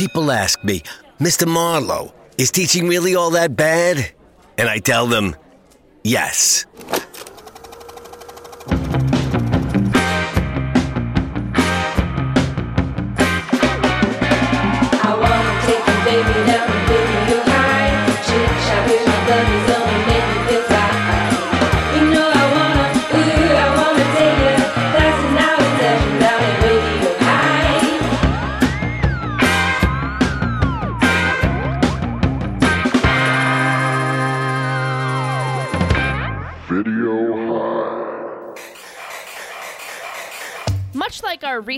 People ask me, Mr. Marlowe, is teaching really all that bad? And I tell them, yes.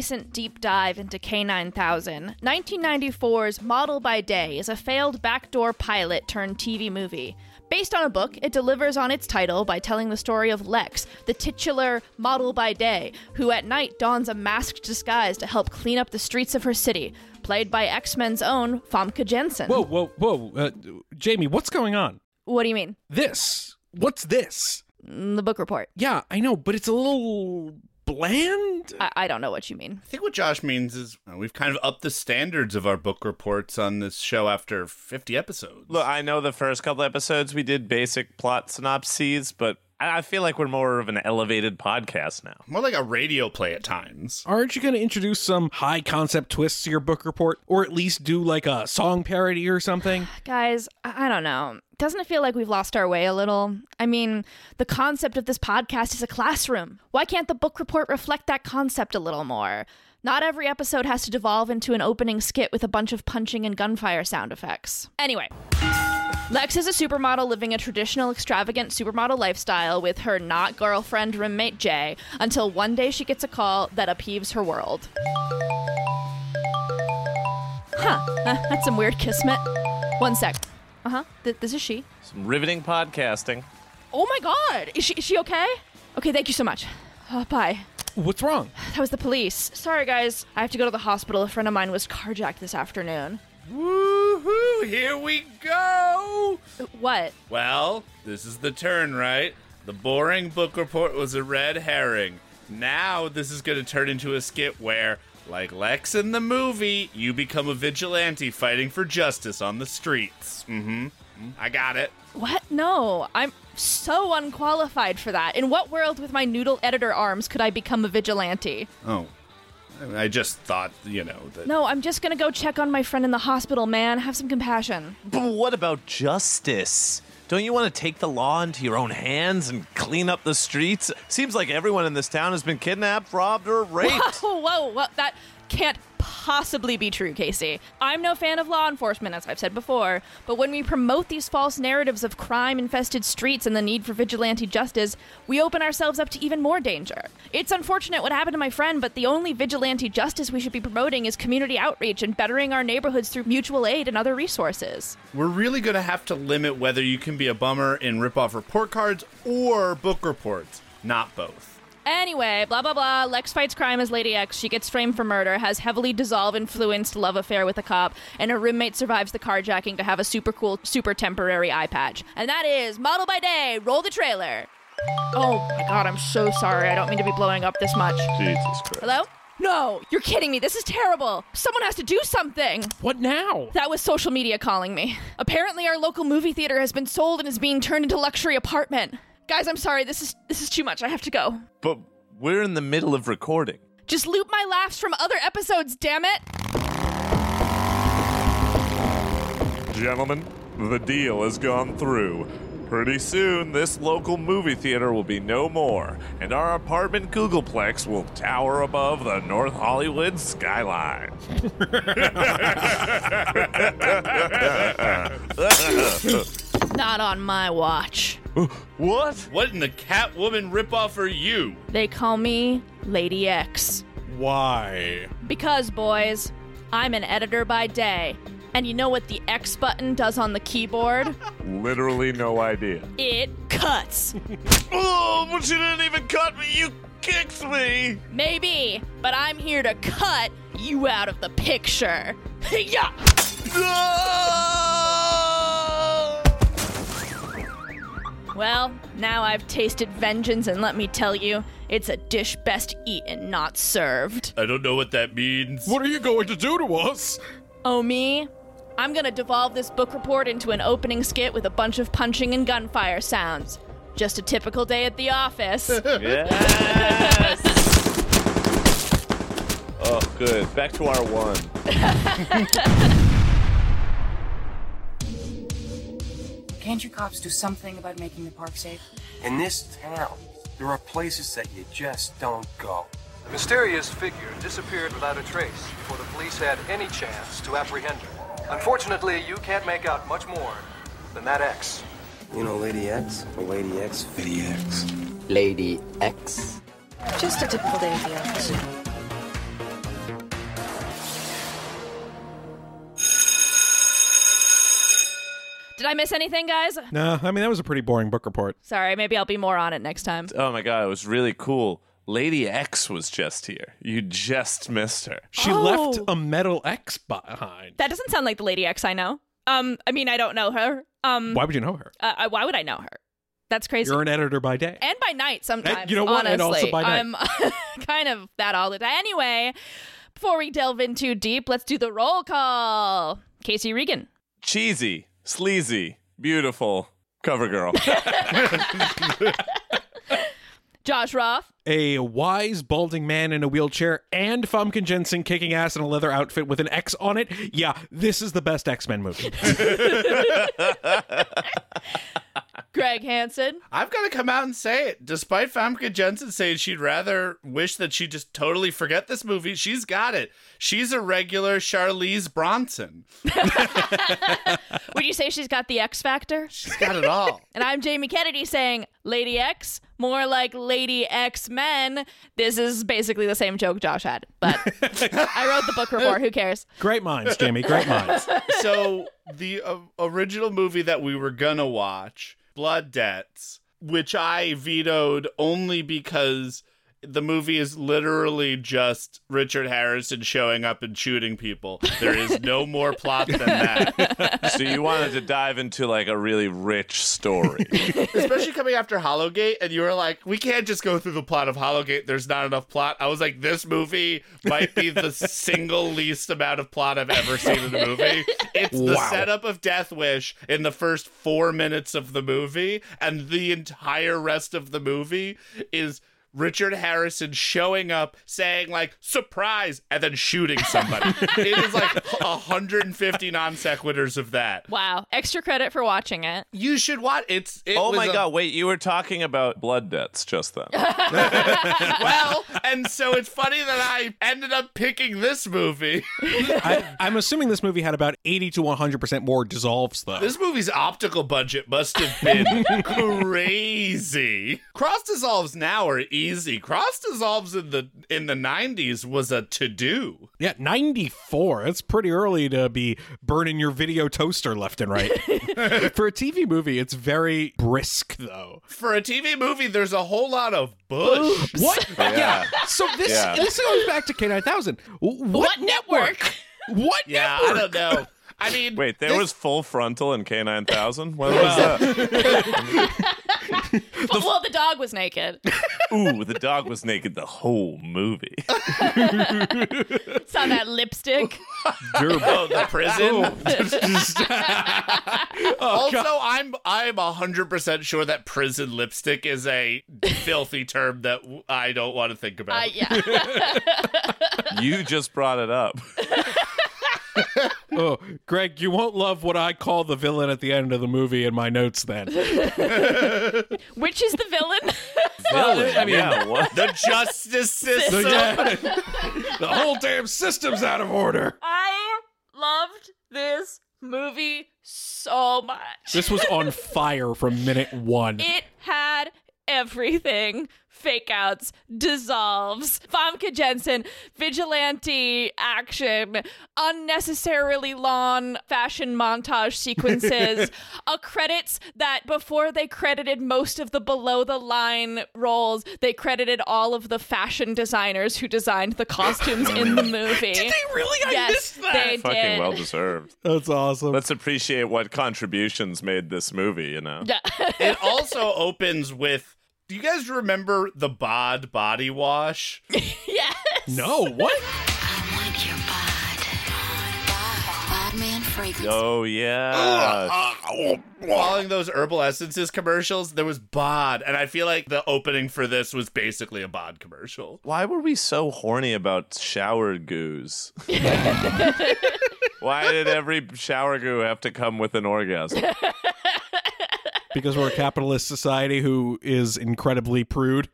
Recent deep dive into K9000, 1994's Model by Day is a failed backdoor pilot turned TV movie. Based on a book, it delivers on its title by telling the story of Lex, the titular model by day, who at night dons a masked disguise to help clean up the streets of her city, played by X Men's own Famke Janssen. Whoa, whoa, whoa. Uh, Jamie, what's going on? What do you mean? This. What's this? Mm, The book report. Yeah, I know, but it's a little bland. I, I don't know what you mean. I think what Josh means is uh, we've kind of upped the standards of our book reports on this show after 50 episodes. Look, I know the first couple episodes we did basic plot synopses, but I I feel like we're more of an elevated podcast now. More like a radio play at times. Aren't you going to introduce some high concept twists to your book report? Or at least do like a song parody or something? Guys, I I don't know. Doesn't it feel like we've lost our way a little? I mean, the concept of this podcast is a classroom. Why can't the book report reflect that concept a little more? Not every episode has to devolve into an opening skit with a bunch of punching and gunfire sound effects. Anyway, Lex is a supermodel living a traditional extravagant supermodel lifestyle with her not girlfriend roommate Jay until one day she gets a call that upheaves her world. Huh, uh, that's some weird kismet. One sec. Uh huh. Th- this is she. Some riveting podcasting. Oh my god! Is she, is she okay? Okay, thank you so much. Uh, bye. What's wrong? That was the police. Sorry, guys. I have to go to the hospital. A friend of mine was carjacked this afternoon. Woohoo! Here we go! What? Well, this is the turn, right? The boring book report was a red herring. Now this is going to turn into a skit where, like Lex in the movie, you become a vigilante fighting for justice on the streets. Mm-hmm. I got it. What? No, I'm so unqualified for that. In what world with my noodle editor arms could I become a vigilante? Oh. I just thought, you know, that. No, I'm just gonna go check on my friend in the hospital, man. Have some compassion. But what about justice? Don't you want to take the law into your own hands and clean up the streets? Seems like everyone in this town has been kidnapped, robbed, or raped. Whoa, whoa, whoa. That can't possibly be true, Casey. I'm no fan of law enforcement, as I've said before, but when we promote these false narratives of crime infested streets and the need for vigilante justice, we open ourselves up to even more danger. It's unfortunate what happened to my friend, but the only vigilante justice we should be promoting is community outreach and bettering our neighborhoods through mutual aid and other resources. We're really going to have to limit whether you can be a bummer in rip-off report cards or book reports. Not both. Anyway, blah blah blah. Lex fights crime as Lady X. She gets framed for murder, has heavily dissolve influenced love affair with a cop, and her roommate survives the carjacking to have a super cool, super temporary eye patch. And that is Model by Day. Roll the trailer. Oh my god, I'm so sorry. I don't mean to be blowing up this much. Jesus Christ. Hello? No, you're kidding me. This is terrible. Someone has to do something. What now? That was social media calling me. Apparently, our local movie theater has been sold and is being turned into luxury apartment. Guys, I'm sorry. This is this is too much. I have to go. But we're in the middle of recording. Just loop my laughs from other episodes, damn it! Gentlemen, the deal has gone through. Pretty soon, this local movie theater will be no more, and our apartment Googleplex will tower above the North Hollywood skyline. Not on my watch. what? What in the Catwoman ripoff are you? They call me Lady X. Why? Because, boys, I'm an editor by day. And you know what the X button does on the keyboard? Literally no idea. It cuts. Oh, but you didn't even cut me. You kicked me. Maybe, but I'm here to cut you out of the picture. yeah! Ah! Well, now I've tasted vengeance, and let me tell you, it's a dish best eaten, not served. I don't know what that means. What are you going to do to us? Oh, me? I'm gonna devolve this book report into an opening skit with a bunch of punching and gunfire sounds. Just a typical day at the office. Yes! oh, good. Back to our one. Can't you cops do something about making the park safe? In this town, there are places that you just don't go. The mysterious figure disappeared without a trace before the police had any chance to apprehend her. Unfortunately, you can't make out much more than that X. You know Lady X or Lady X? Lady X. Lady X. Just a typical day at the office. Did I miss anything, guys? No, I mean that was a pretty boring book report. Sorry, maybe I'll be more on it next time. Oh my god, it was really cool. Lady X was just here. You just missed her. She Oh. left a metal X behind. That doesn't sound like the Lady X I know. Um, I mean, I don't know her. Um, Why would you know her? uh, uh, why would I know her? That's crazy. You're an editor by day. and by night sometimes. you know what? Honestly, And also by night. I'm kind of that all the time. Anyway, before we delve in too deep, let's do the roll call. Casey Regan, Cheesy, sleazy, beautiful, cover girl. Josh Roth, A wise, balding man in a wheelchair and Famke Janssen kicking ass in a leather outfit with an X on it. Yeah, this is the best X Men movie. Greg Hansen, I've got to come out and say it. Despite Famke Janssen saying she'd rather wish that she just totally forget this movie, she's got it. She's a regular Charlize Bronson. would you say she's got the X factor? She's got it all. And I'm Jamie Kennedy saying Lady X, more like Lady X Men. This is basically the same joke Josh had, but I wrote the book report. Who cares? great minds, Jamie. Great minds. so the uh, original movie that we were gonna watch, Blood Debts, which I vetoed only because the movie is literally just Richard Harrison showing up and shooting people. There is no more plot than that. so you wanted to dive into like a really rich story. Especially coming after Hollowgate, and you were like, we can't just go through the plot of Hollowgate. There's not enough plot. I was like, this movie might be the single least amount of plot I've ever seen in a movie. It's the setup of Death Wish in the first four minutes of the movie, and the entire rest of the movie is. Richard Harrison showing up saying like surprise and then shooting somebody. it is like 150 non sequiturs of that. Wow, extra credit for watching it. You should watch it's it oh was my a- god, wait, you were talking about blood debts just then. well, and so it's funny that I ended up picking this movie. I, I'm assuming this movie had about 80 to 100% more dissolves, though. This movie's optical budget must have been crazy. Cross dissolves now are easy. Cross dissolves in the in the 90s was a to do. yeah, 94. That's pretty early to be burning your video toaster left and right. For a TV movie, it's very brisk, though. For a TV movie, there's a whole lot of bush. What? Yeah. So this Yeah. this goes back to K9000. What, What network? What Yeah, network? I don't know. I mean, Wait, there this- was full frontal in K9000? When was that? well, the dog was naked. Ooh, the dog was naked the whole movie. Saw that lipstick. Oh, the prison. Oh, also, I'm I'm hundred percent sure that prison lipstick is a filthy term that I don't want to think about. Uh, yeah. You just brought it up. Oh, Greg, you won't love what I call the villain at the end of the movie in my notes then. Which is the villain? Villain? I mean- yeah, what? the justice system. the whole damn system's out of order. I loved this movie so much. This was on fire from minute one. It had everything. Fake outs, dissolves, Famke Janssen, vigilante action, unnecessarily long fashion montage sequences, a credits that before they credited most of the below the line roles, they credited all of the fashion designers who designed the costumes in the movie. Did they really? I yes, missed that. they Fucking did. well deserved. That's awesome. Let's appreciate what contributions made this movie, you know? Yeah. It also opens with. Do you guys remember the Bod body wash? yes. no, what? fragrance. Oh yeah. Following those herbal essences commercials, there was bod, and I feel like the opening for this was basically a bod commercial. Why were we so horny about shower goos? Why did every shower goo have to come with an orgasm? because we're a capitalist society who is incredibly prude.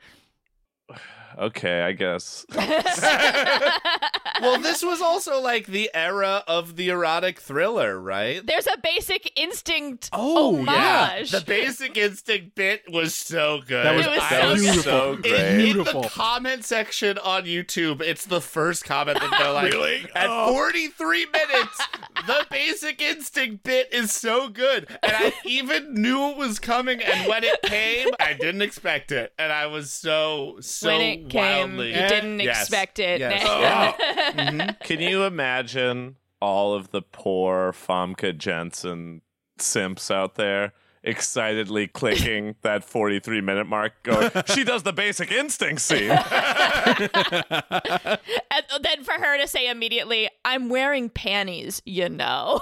Okay, I guess. well, this was also like the era of the erotic thriller, right? There's a basic instinct Oh, homage. The basic instinct bit was so good. That was, It was I- so beautiful. good. so in, great. in Beautiful. the comment section on YouTube, it's the first comment that they're like, Really? at Oh. 43 minutes, the basic instinct bit is so good. And I even knew it was coming, and when it came, I didn't expect it. And I was so, so when it came, wildly. you didn't Yes. expect it. Yes. Nah. Mm-hmm. Can you imagine all of the poor Famke Janssen simps out there excitedly clicking that 43 minute mark going, she does the basic instinct scene. and then for her to say immediately, "I'm wearing panties," you know.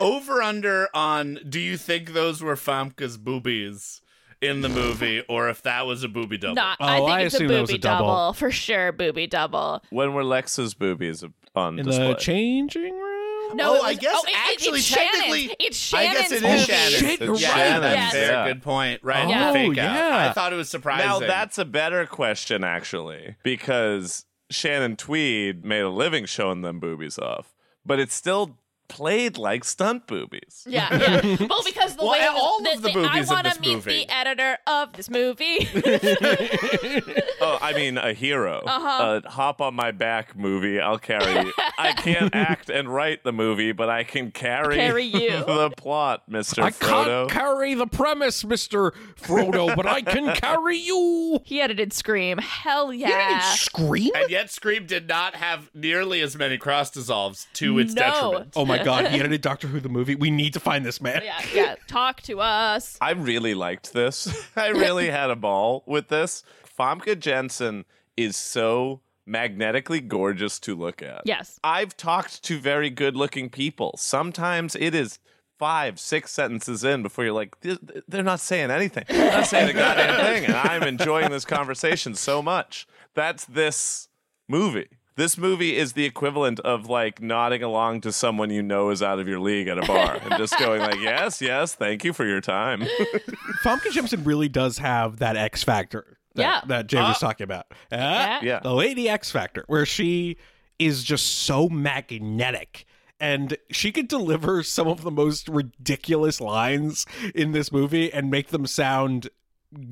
Over under on do you think those were Famke's boobies in the movie, or if that was a booby double? Not. Oh, I Oh, think I it's a assume was a booby double. double. for sure. Booby double. when were Lexa's boobies on In display? the changing room? No, Oh, it I guess oh, it- it- actually, it's Shannon's. technically, it's I Shannon's. guess it Oh, is. Shannon. shit, you're It's right. Shannon's, Yes. Yeah. good point. Right? Yeah. Fake Oh, out. yeah. I thought it was surprising. Now that's a better question, actually, because Shannon Tweed made a living showing them boobies off, but it's still played like stunt boobies. Yeah, yeah. Well, because the Well, way and all the, of the I boobies in want to meet movie. the editor of this movie. Oh, I mean, a hero. Uh-huh. A hop on my back movie. I'll carry. you. I can't act and write the movie, but I can carry, Carry you. the plot, Mister I Frodo. can't carry the premise, Mr. Frodo, but I can carry you. he edited Scream. Hell You didn't yeah. scream? and yet Scream did not have nearly as many cross dissolves to its No. detriment. Oh my god, he edited Doctor Who the movie. We need to find this man. Yeah, yeah. Talk to us. I really liked this. I really had a ball with this. Famke Janssen is so magnetically gorgeous to look at. Yes. I've talked to very good looking people. Sometimes it is five, six sentences in before you're like, they're not saying anything. They're not saying a goddamn thing. And I'm enjoying this conversation so much. That's this movie. This movie is the equivalent of like nodding along to someone you know is out of your league at a bar and just going like, yes, yes, thank you for your time. Famke Janssen really does have that X factor. That, Yeah. that Jay was talking about. Uh, Yeah. Yeah. The Lady X Factor, where she is just so magnetic. And she could deliver some of the most ridiculous lines in this movie and make them sound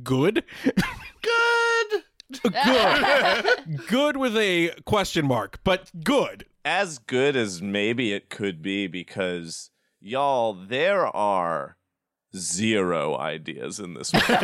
good. Good. good. good with a question mark, but good. as good as maybe it could be because y'all there are zero ideas in this movie. there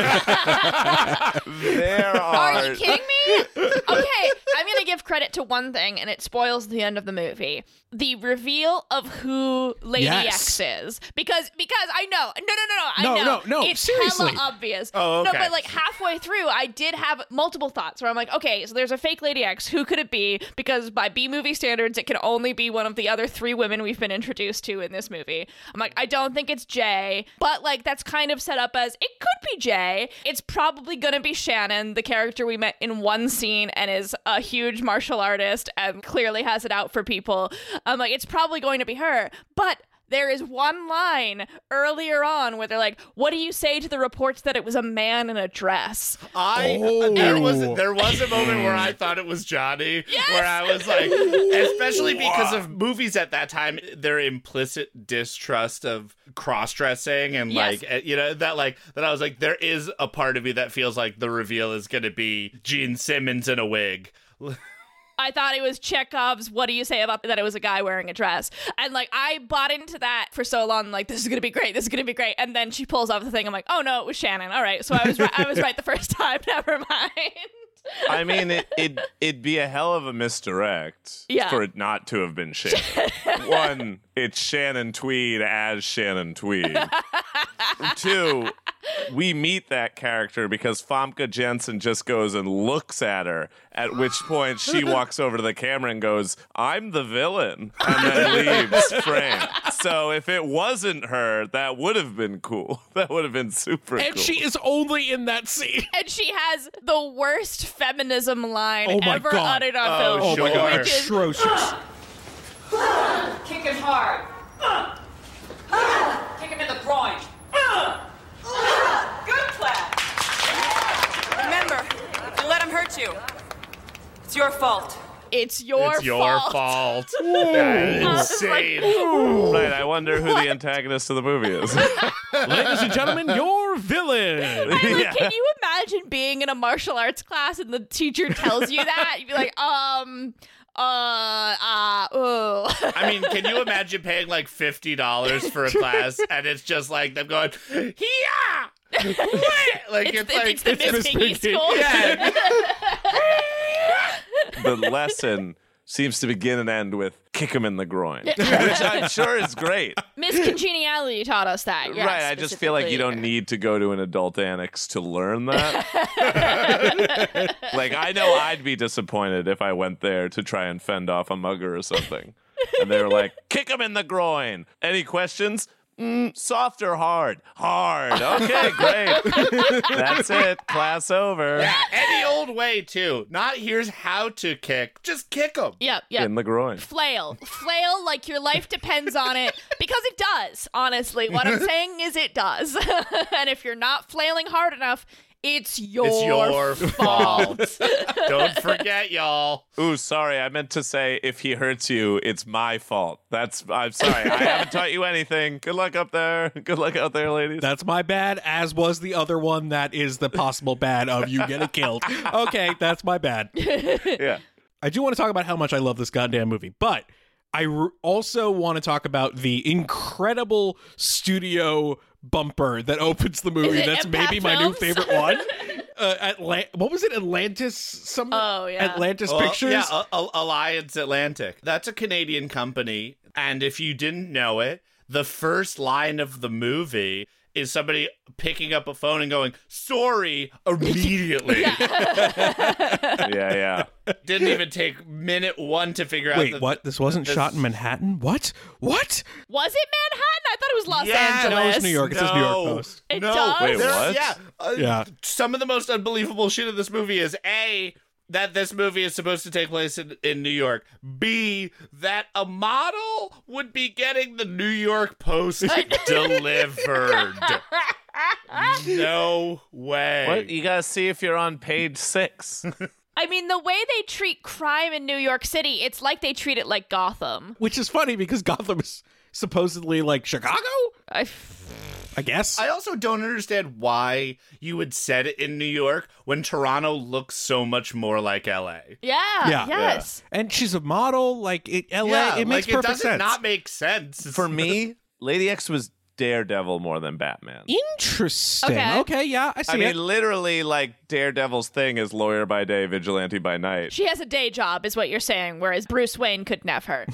are, Are you kidding me? Okay, I'm gonna give credit to one thing, and it spoils the end of the movie: the reveal of who Lady Yes. X is. Because because I know, no, no, no, no, I No, know, no, no, it's seriously. hella obvious. Oh, No, but like halfway through, I did have multiple thoughts where I'm like, okay, so there's a fake Lady X. Who could it be? Because by B movie standards, it can only be one of the other three women we've been introduced to in this movie. I'm like, I don't think it's Jay, but like that's kind of set up as it could be Jay. It's probably gonna be Shannon, the character we met in one scene and is a huge martial artist and clearly has it out for people. I'm like, it's probably going to be her, but. There is one line earlier on where they're like, "What do you say to the reports that it was a man in a dress?" I Oh. there was there was a moment where I thought it was Johnny, where I was like, especially because of movies at that time, their implicit distrust of cross dressing and Yes. like eh, you know that like that I was like, there is a part of me that feels like the reveal is going to be Gene Simmons in a wig. I thought it was Chekhov's "What do you say about that?" It was a guy wearing a dress, and like I bought into that for so long. Like this is gonna be great. This is gonna be great. And then she pulls off the thing. I'm like, oh no, it was Shannon. All right, so I was right. I was right the first time. Never mind. I mean, it, it, it'd be a hell of a misdirect Yeah. for it not to have been Shannon. One, it's Shannon Tweed as Shannon Tweed. Two, we meet that character because Famke Janssen just goes and looks at her, at which point she walks over to the camera and goes, I'm the villain, and then leaves France. so if it wasn't her, that would have been cool. That would have been super And cool. she is only in that scene. And she has the worst feminism line Oh my ever God. uttered on Oh, film. Oh my god, which is- atrocious. Kick him hard. Kick him in the groin. Good clap. Remember, don't let him hurt you. It's your fault. It's your fault. it's your fault. fault. Insane. right, I wonder who the antagonist of the movie is. Ladies and gentlemen, your villain. And, like, Yeah. Can you imagine being in a martial arts class and the teacher tells you that? You'd be like, um, uh, uh, oh. I mean, can you imagine paying like fifty dollars for a class and it's just like them going, yeah, like it's, it's, the, like it's the Miss Miss Piggy Piggy. school. yeah, the lesson seems to begin and end with kick him in the groin, which I'm sure is great. Miss Congeniality taught us that. yes, right, I just feel like you don't need to go to an adult annex to learn that. like, I know I'd be disappointed if I went there to try and fend off a mugger or something. And they were like, kick him in the groin. Any questions? Mm, soft or hard? Hard. Okay, great. That's it. Class over. yeah, any old way too. Not here's how to kick, just kick them. Yep, yep. In the groin. flail. Flail like your life depends on it because it does, honestly. What I'm saying is it does. and if you're not flailing hard enough, it's your, It's your fault. Don't forget, y'all. Ooh, sorry. I meant to say if he hurts you, it's my fault. That's I'm sorry. I haven't taught you anything. Good luck up there. Good luck out there, ladies. That's my bad, as was the other one that is the possible bad of you getting killed. Okay, that's my bad. yeah. I do want to talk about how much I love this goddamn movie, but I r- also want to talk about the incredible studio bumper that opens the movie. That's Empath maybe my new favorite one. Uh, Atla- what was it? Atlantis? Some Oh, yeah. Atlantis Well, Pictures. Yeah, A- A- Alliance Atlantic. That's a Canadian company. And if you didn't know it, the first line of the movie is somebody picking up a phone and going, sorry, immediately. Yeah, yeah. Didn't even take minute one to figure out Wait, what? This wasn't this- shot in Manhattan? What? What? Was it Manhattan? I thought it was Los Yeah, Angeles. No, it's New York. It says New York Post. It no, does? Wait, what? Yeah, uh, Yeah. Some of the most unbelievable shit in this movie is a that this movie is supposed to take place in, in New York. B that a model would be getting the New York Post delivered. no way. What? You gotta see if you're on page six. I mean, the way they treat crime in New York City, it's like they treat it like Gotham. Which is funny because Gotham is supposedly like Chicago. I, I guess. I also don't understand why you would set it in New York when Toronto looks so much more like LA. yeah, Yeah. yes. and she's a model. Like it, LA. Yeah, it makes like, perfect it doesn't sense. not make sense. For me, Lady X was Daredevil more than Batman. Interesting. Okay. Okay. yeah, I see I mean, it. literally, like Daredevil's thing is lawyer by day, vigilante by night. She has a day job, is what you're saying, whereas Bruce Wayne couldn't have her.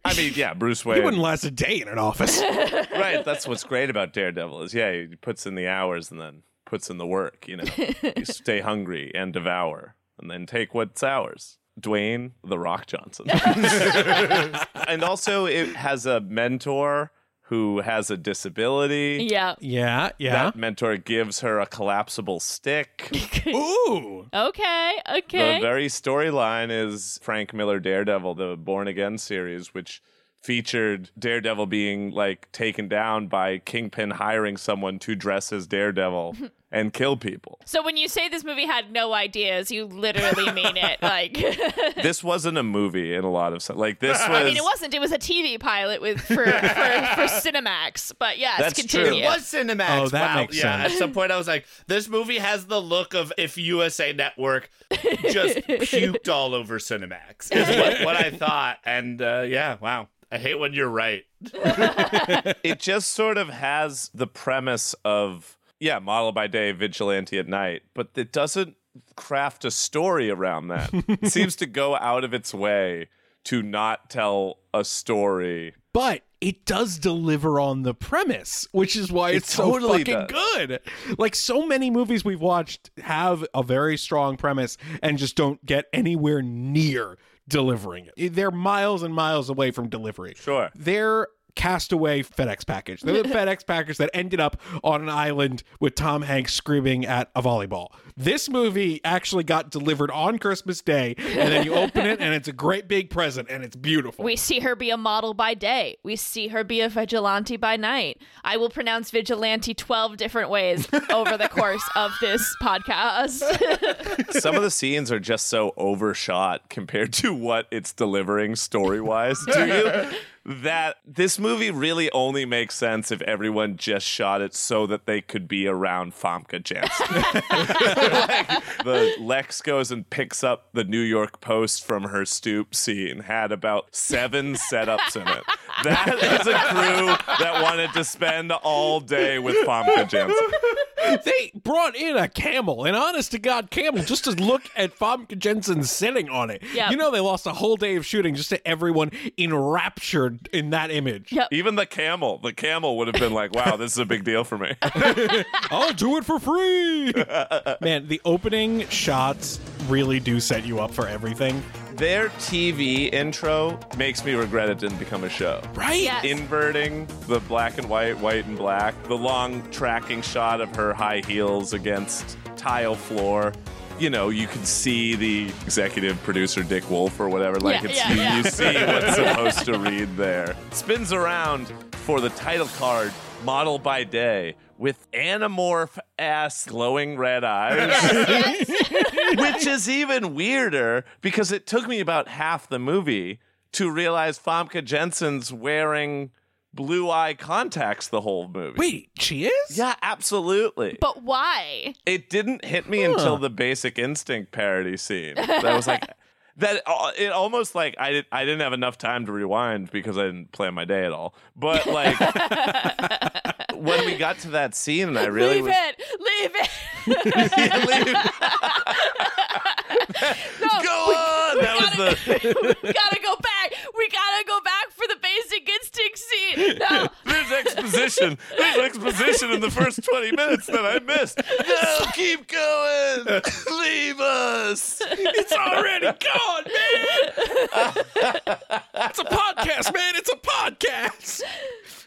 I mean, yeah, Bruce Wayne. He wouldn't last a day in an office. right. That's what's great about Daredevil is yeah, he puts in the hours and then puts in the work. You know, you stay hungry and devour, and then take what's ours. Dwayne the Rock Johnson, and also it has a mentor who has a disability. yeah. yeah. Yeah. That mentor gives her a collapsible stick. Ooh. Okay, okay. The very storyline is Frank Miller Daredevil, the Born Again series, which featured Daredevil being like taken down by Kingpin hiring someone to dress as Daredevil and kill people. so when you say this movie had no ideas, you literally mean it. Like, This wasn't a movie in a lot of sense. Like this was I mean, it wasn't. It was a TV pilot with for for, for Cinemax. But yes, That's true. It was Cinemax. Oh, that wow. makes yeah, sense. At some point, I was like, this movie has the look of if USA Network just puked all over Cinemax, is what, what I thought. And uh, yeah, wow. I hate when you're right. it just sort of has the premise of yeah, model by day, vigilante at night, but it doesn't craft a story around that. it seems to go out of its way to not tell a story. But it does deliver on the premise, which is why It it's so fucking does. good. Like so many movies we've watched have a very strong premise and just don't get anywhere near delivering it. They're miles and miles away from delivery. Sure. They're castaway FedEx package. They're the FedEx package that ended up on an island with Tom Hanks screaming at a volleyball. This movie actually got delivered on Christmas Day, and then you open it, and it's a great big present, and it's beautiful. We see her be a model by day. We see her be a vigilante by night. I will pronounce vigilante 12 different ways over the course of this podcast. Some of the scenes are just so overshot compared to what it's delivering story wise to you that this movie really only makes sense if everyone just shot it so that they could be around Famke Janssen. like, the Lex goes and picks up the New York Post from her stoop scene, had about seven setups in it. That is a crew that wanted to spend all day with Famke Janssen. They brought in a camel, an honest to God camel, just to look at Famke Janssen sitting on it. Yep. You know, they lost a whole day of shooting just to everyone enraptured in that image. Yep. Even the camel, the camel would have been like, wow, this is a big deal for me. I'll do it for free. Man, the opening shots really do set you up for everything. Their TV intro makes me regret it didn't become a show. Right? Yes. Inverting the black and white, white and black, the long tracking shot of her high heels against tile floor. You know, you can see the executive producer Dick Wolf or whatever. Like Yeah, it's yeah, you, yeah. you see what's supposed to read there. Spins around for the title card, model by day, with anamorph ass glowing red eyes. Which is even weirder because it took me about half the movie to realize Famke Janssen's wearing blue eye contacts the whole movie. Wait, she is? Yeah, absolutely. But why? It didn't hit me until the Basic Instinct parody scene. That was like that. uh, It almost like I did, I didn't have enough time to rewind because I didn't plan my day at all. But like when we got to that scene, and I really leave was. it. Leave it. Yeah, leave- No, Go we- on. we That was gotta- we gotta go back. We gotta go back for the basic instinct scene. No. There's exposition. There's exposition in the first 20 minutes that I missed. No, keep going. Leave us. It's already gone, man. it's a podcast, man. It's a podcast.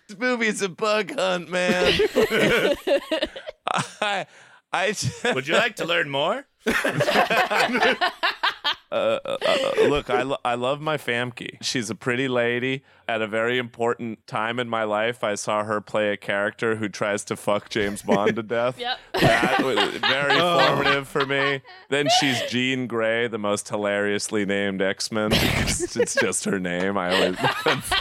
This movie's a bug hunt, man. I, I, Would you like to learn more? Uh, uh, uh, look, I, lo- I love my Famke. She's a pretty lady. At a very important time in my life, I saw her play a character who tries to fuck James Bond to death. Yep. That was very formative for me. Then she's Jean Grey, the most hilariously named X Men. It's, it's just her name. I always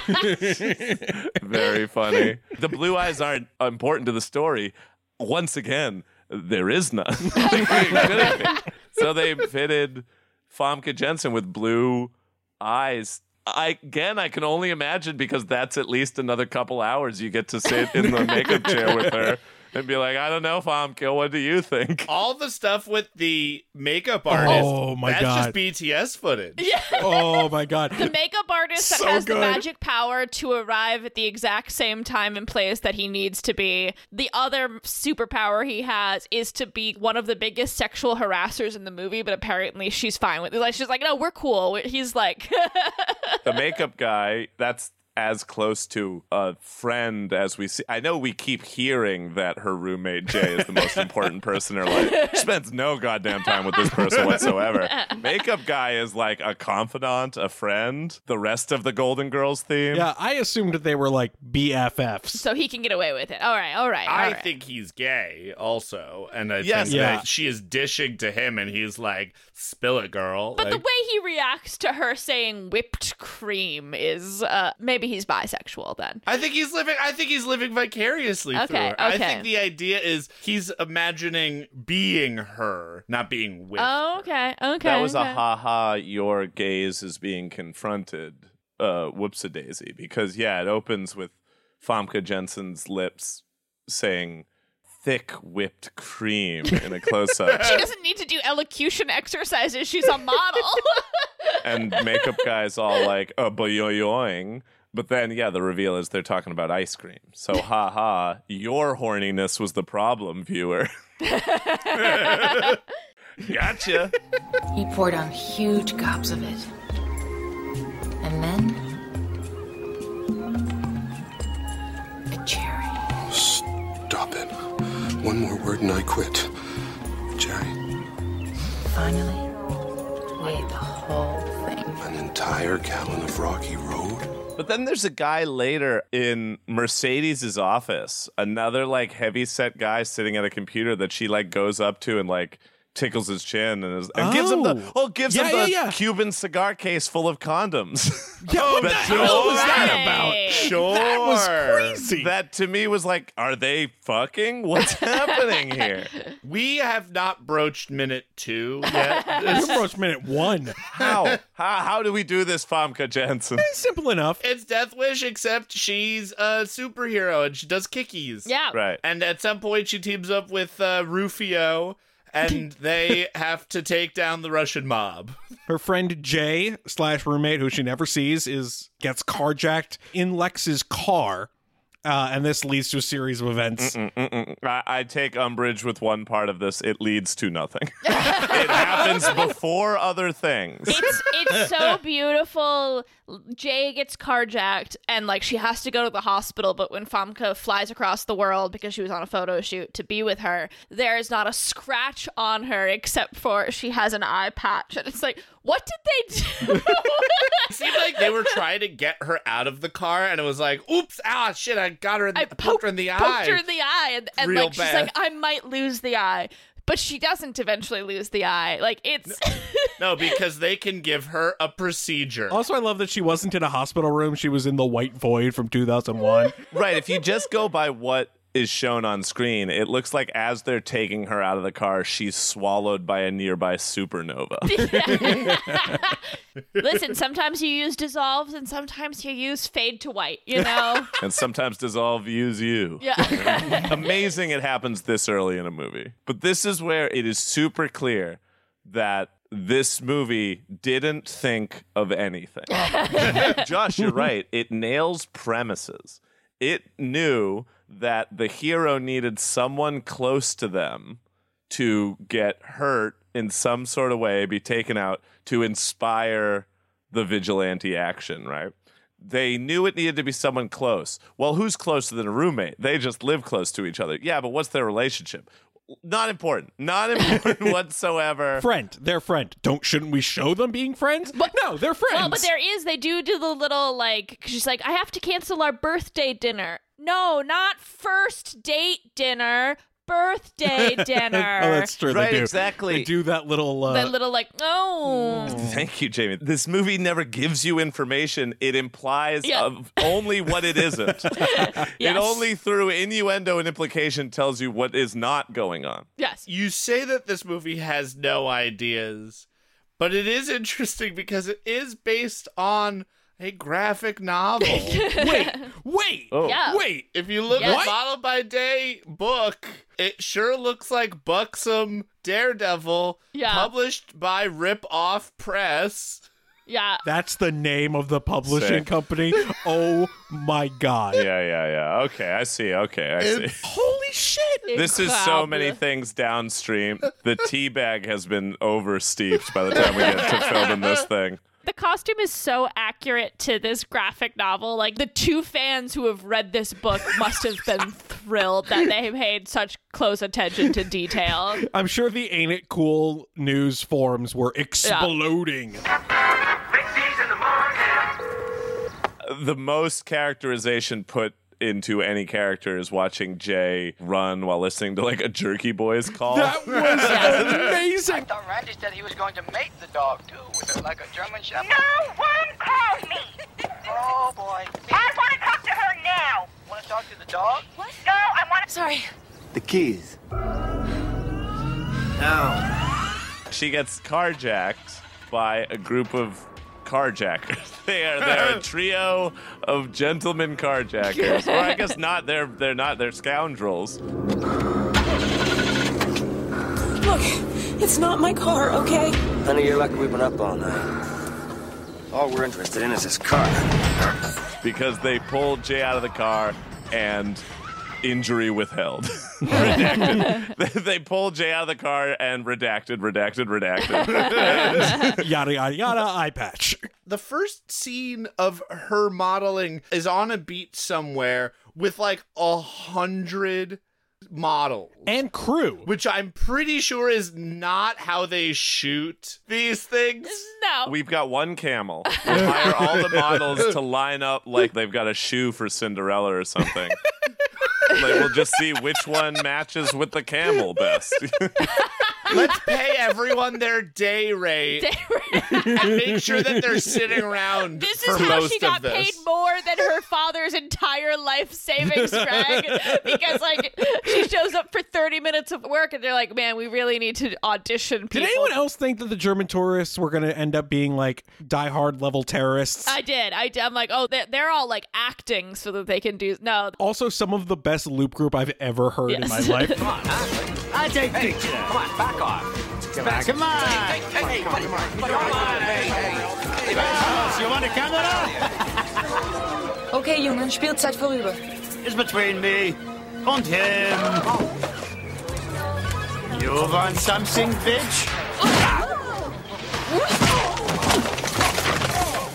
very funny. The blue eyes aren't important to the story. Once again, there is none. so they fitted Famke Janssen with blue eyes. I, again, I can only imagine because that's at least another couple hours you get to sit in the makeup chair with her and be like, I don't know, if I'm Famke, what do you think? All the stuff with the makeup oh artist. Oh, my that's God. That's just BTS footage. Yeah. Oh my god. The makeup artist that So has the magic power to arrive at the exact same time and place that he needs to be. The other superpower he has is to be one of the biggest sexual harassers in the movie, but apparently she's fine with it. Like she's like, no, we're cool. He's like, the makeup guy, that's as close to a friend as we see. I know we keep hearing that her roommate Jay is the most important person in her life. She spends no goddamn time with this person whatsoever. Makeup guy is like a confidant, a friend. The rest of the Golden Girls theme. Yeah, I assumed that they were like BFFs. so he can get away with it. All right, all right. all I right. think he's gay also. And I Yes. think Yeah. that she is dishing to him and he's like, spill it, girl. But the way he reacts to her saying whipped cream is uh maybe he's bisexual then. I think he's living. I think he's living vicariously through Okay. I think the idea is he's imagining being her, not being with. Oh, her. okay, okay. That was okay. a ha ha, your gaze is being confronted. Uh, whoops a daisy. Because, yeah, it opens with Famke Janssen's lips saying thick whipped cream in a close up. She doesn't need to do elocution exercises. She's a model. and makeup guys all like, oh, boyoyoing. But then, yeah, the reveal is they're talking about ice cream. So, ha ha, your horniness was the problem, viewer. gotcha. He poured on huge gobs of it. And then. a cherry. Stop it. One more word and I quit. Jerry. Finally, we ate the whole an entire gallon of Rocky Road? But then there's a guy later in Mercedes's office, another like heavy set guy sitting at a computer that she like goes up to and like tickles his chin and, is, and gives him the Oh. oh gives Yeah, him the yeah, yeah. Cuban cigar case full of condoms. Yeah, what the hell was that Right. about? Sure. That was crazy. That to me was like, are they fucking? What's happening here? We have not broached minute two yet. You approached minute one. How? how? How do we do this, Famke Janssen? Simple enough. It's Death Wish, except she's a superhero and she does kickies. Yeah. Right. And at some point, she teams up with uh, Rufio, and they have to take down the Russian mob. Her friend Jay slash roommate, who she never sees, is gets carjacked in Lex's car, uh, and this leads to a series of events. Mm-mm. I, I take umbrage with one part of this. It leads to nothing. it happens before other things. It's it's so beautiful. Jay gets carjacked and like she has to go to the hospital, but when Famke flies across the world because she was on a photo shoot to be with her, there is not a scratch on her except for she has an eye patch. And it's like, what did they do? It seemed like they were trying to get her out of the car, and it was like, oops, ah, shit, I got her in the, I poked her in the eye. poked her in the eye and, and like she's like, I might lose the eye. But she doesn't eventually lose the eye. Like it's no, because they can give her a procedure. Also, I love that she wasn't in a hospital room; she was in the White Void from 2001. Right. If you just go by what is shown on screen, it looks like as they're taking her out of the car, she's swallowed by a nearby supernova. Listen, sometimes you use dissolves and sometimes you use fade to white, you know? and sometimes dissolve use you. Yeah. Amazing it happens this early in a movie. But this is where it is super clear that this movie didn't think of anything. Josh, you're right. It nails premises. It knew that the hero needed someone close to them to get hurt in some sort of way, be taken out to inspire the vigilante action, right? They knew it needed to be someone close. Well, who's closer than a roommate? They just live close to each other. Yeah, but what's their relationship? Not important. Not important whatsoever. friend, their friend. Don't shouldn't we show them being friends? But, no, they're friends. Well, but there is, they do do the little, like. she's like, I have to cancel our birthday dinner. No, not first date dinner, birthday dinner. oh, that's true. Right, they do. exactly. They do that little. Uh, That little, like, oh. Thank you, Jamie. This movie never gives you information. It implies Yeah. of only what it isn't. It only through innuendo and implication tells you what is not going on. Yes. You say that this movie has no ideas, but it is interesting because it is based on a graphic novel. wait, wait, Oh. Yeah. wait. if you look Yes. at Model by Day book, it sure looks like Buxom Daredevil, Yeah. published by Rip Off Press. Yeah. That's the name of the publishing Sick. company. Oh my god. Yeah, yeah, yeah. Okay, I see. Okay, I see. Holy shit. This is so many things downstream. The tea bag has been oversteeped by the time we get to filming this thing. The costume is so accurate to this graphic novel. Like the two fans who have read this book must have been thrilled that they paid such close attention to detail. I'm sure the Ain't It Cool news forums were exploding. The most characterization put into any character is watching Jay run while listening to like a Jerky Boys call. That was amazing. I thought Randy said he was going to mate the dog too, with her like a German Shepherd. No one called me. Oh boy. I want to talk to her now. Want to talk to the dog? What? No, I want to. Sorry. The keys. Now. she gets carjacked by a group of carjackers. They are they're a trio of gentlemen carjackers. Or I guess not. They're they're not. They're scoundrels. Look, it's not my car, okay? Honey, you're lucky we've been up all night. All we're interested in is this car. because they pulled Jay out of the car and injury withheld. redacted. they pulled Jay out of the car and redacted, redacted, redacted. yada yada yada. Eye patch. The first scene of her modeling is on a beach somewhere with like a hundred models and crew, which I'm pretty sure is not how they shoot these things. No. We've got one camel. We'll hire all the models to line up like they've got a shoe for Cinderella or something. like we'll just see which one matches with the camel best. Let's pay everyone their day rate, and make sure that they're sitting around This for is how most she got of paid more than her father's entire life savings, Greg. because like she shows up for 30 minutes of work and they're like, man, we really need to audition people. Did anyone else think that the German tourists were going to end up being like diehard level terrorists? I did. I did. I'm like, oh, they're, they're all like acting so that they can do. No. also, some of the best loop group I've ever heard in my Yes. life. Come on, I take picture. Come on, back off. Come on, come on. Hey, hey, come on, come on, hey, hey. Hey, You want a camera? Okay, Jungen, Spielzeit vorüber. It's between me and him. You want something, bitch?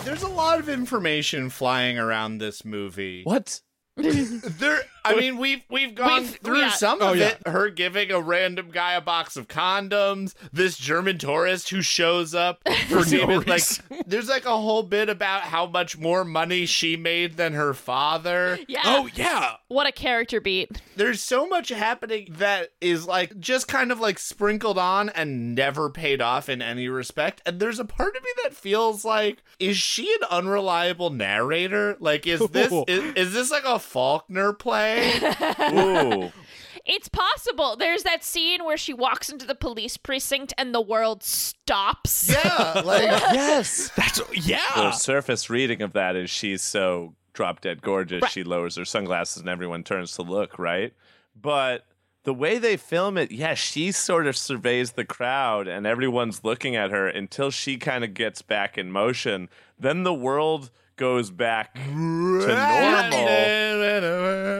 There's a lot of information flying around this movie. What? there, I mean, we've we've gone We've- through yeah. some Oh, of yeah. it. Her giving a random guy a box of condoms. This German tourist who shows up for no. Like, there's like a whole bit about how much more money she made than her father. Yeah. Oh, yeah. What a character beat. There's so much happening that is like just kind of like sprinkled on and never paid off in any respect. And there's a part of me that feels like, is she an unreliable narrator? Like, is this is, is this like a Faulkner play? Ooh. It's possible. There's that scene where she walks into the police precinct and the world stops. Yeah, like yes. That's Yeah. The surface reading of that is she's so drop dead gorgeous, Right. she lowers her sunglasses and everyone turns to look, right? But the way they film it, yeah, she sort of surveys the crowd and everyone's looking at her until she kind of gets back in motion. Then the world goes back to normal.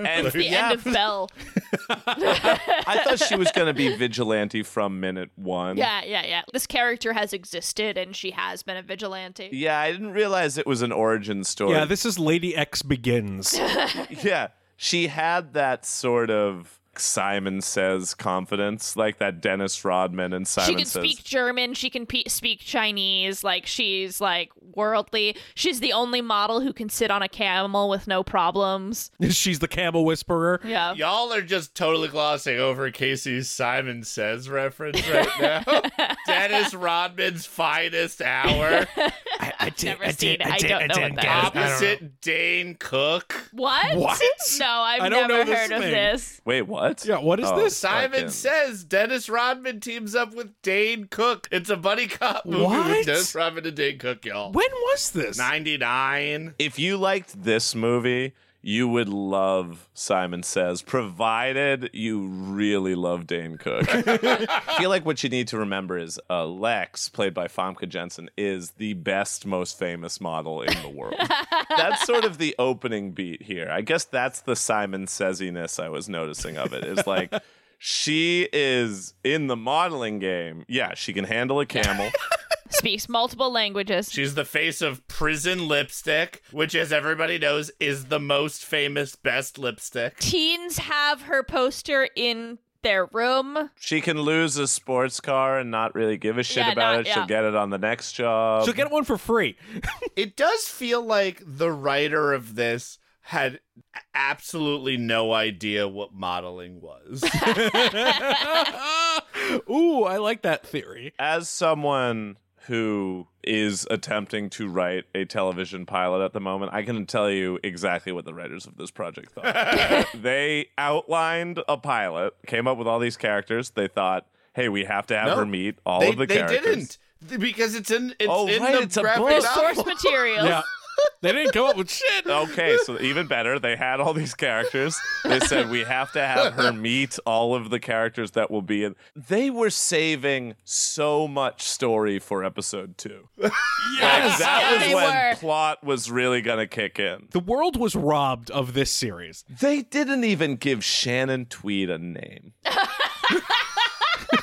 And It's the yeah, end of Bell. I thought she was going to be vigilante from minute one. Yeah, yeah, yeah. This character has existed and she has been a vigilante. Yeah, I didn't realize it was an origin story. Yeah, this is Lady X Begins. yeah, she had that sort of Simon Says confidence, like that Dennis Rodman and Simon she can Says. speak German. She can pe- speak Chinese. Like she's like worldly. She's the only model who can sit on a camel with no problems. She's the camel whisperer. Yeah. Y'all are just totally glossing over Casey's Simon Says reference right now. Dennis Rodman's finest hour. I, I did, Never seen it. I don't know what that is. Opposite Dane Cook. What? What? No, I've never know this heard of thing. this. Wait, what? Yeah, what is Oh, this? Simon says Dennis Rodman teams up with Dane Cook. It's a buddy cop movie What? with Dennis Rodman and Dane Cook, y'all. When was this? 99. If you liked this movie, you would love Simon Says, provided you really love Dane Cook. I feel like what you need to remember is uh, Lex, played by Famke Janssen, is the best, most famous model in the world. that's sort of the opening beat here. I guess that's the Simon Saisiness I was noticing of it. it. Is like she is in the modeling game. Yeah, she can handle a camel. Speaks multiple languages. She's the face of Prison Lipstick, which, as everybody knows, is the most famous, best lipstick. Teens have her poster in their room. She can lose a sports car and not really give a shit Yeah, about not- it. yeah. She'll get it on the next job. She'll get one for free. It does feel like the writer of this had absolutely no idea what modeling was. Ooh, I like that theory. As someone who is attempting to write a television pilot at the moment, I can tell you exactly what the writers of this project thought. they outlined a pilot, came up with all these characters. They thought, hey, we have to have No, her meet all they, of the they characters. They didn't because it's in it's Oh, in right, the it's a graphic book. There's source material. Yeah. They didn't come up with shit. Okay, so even better, they had all these characters. They said we have to have her meet all of the characters that will be in. They were saving so much story for episode two. Like, Yes. that Yeah, was when were. plot was really gonna kick in. The world was robbed of this series. They didn't even give Shannon Tweed a name.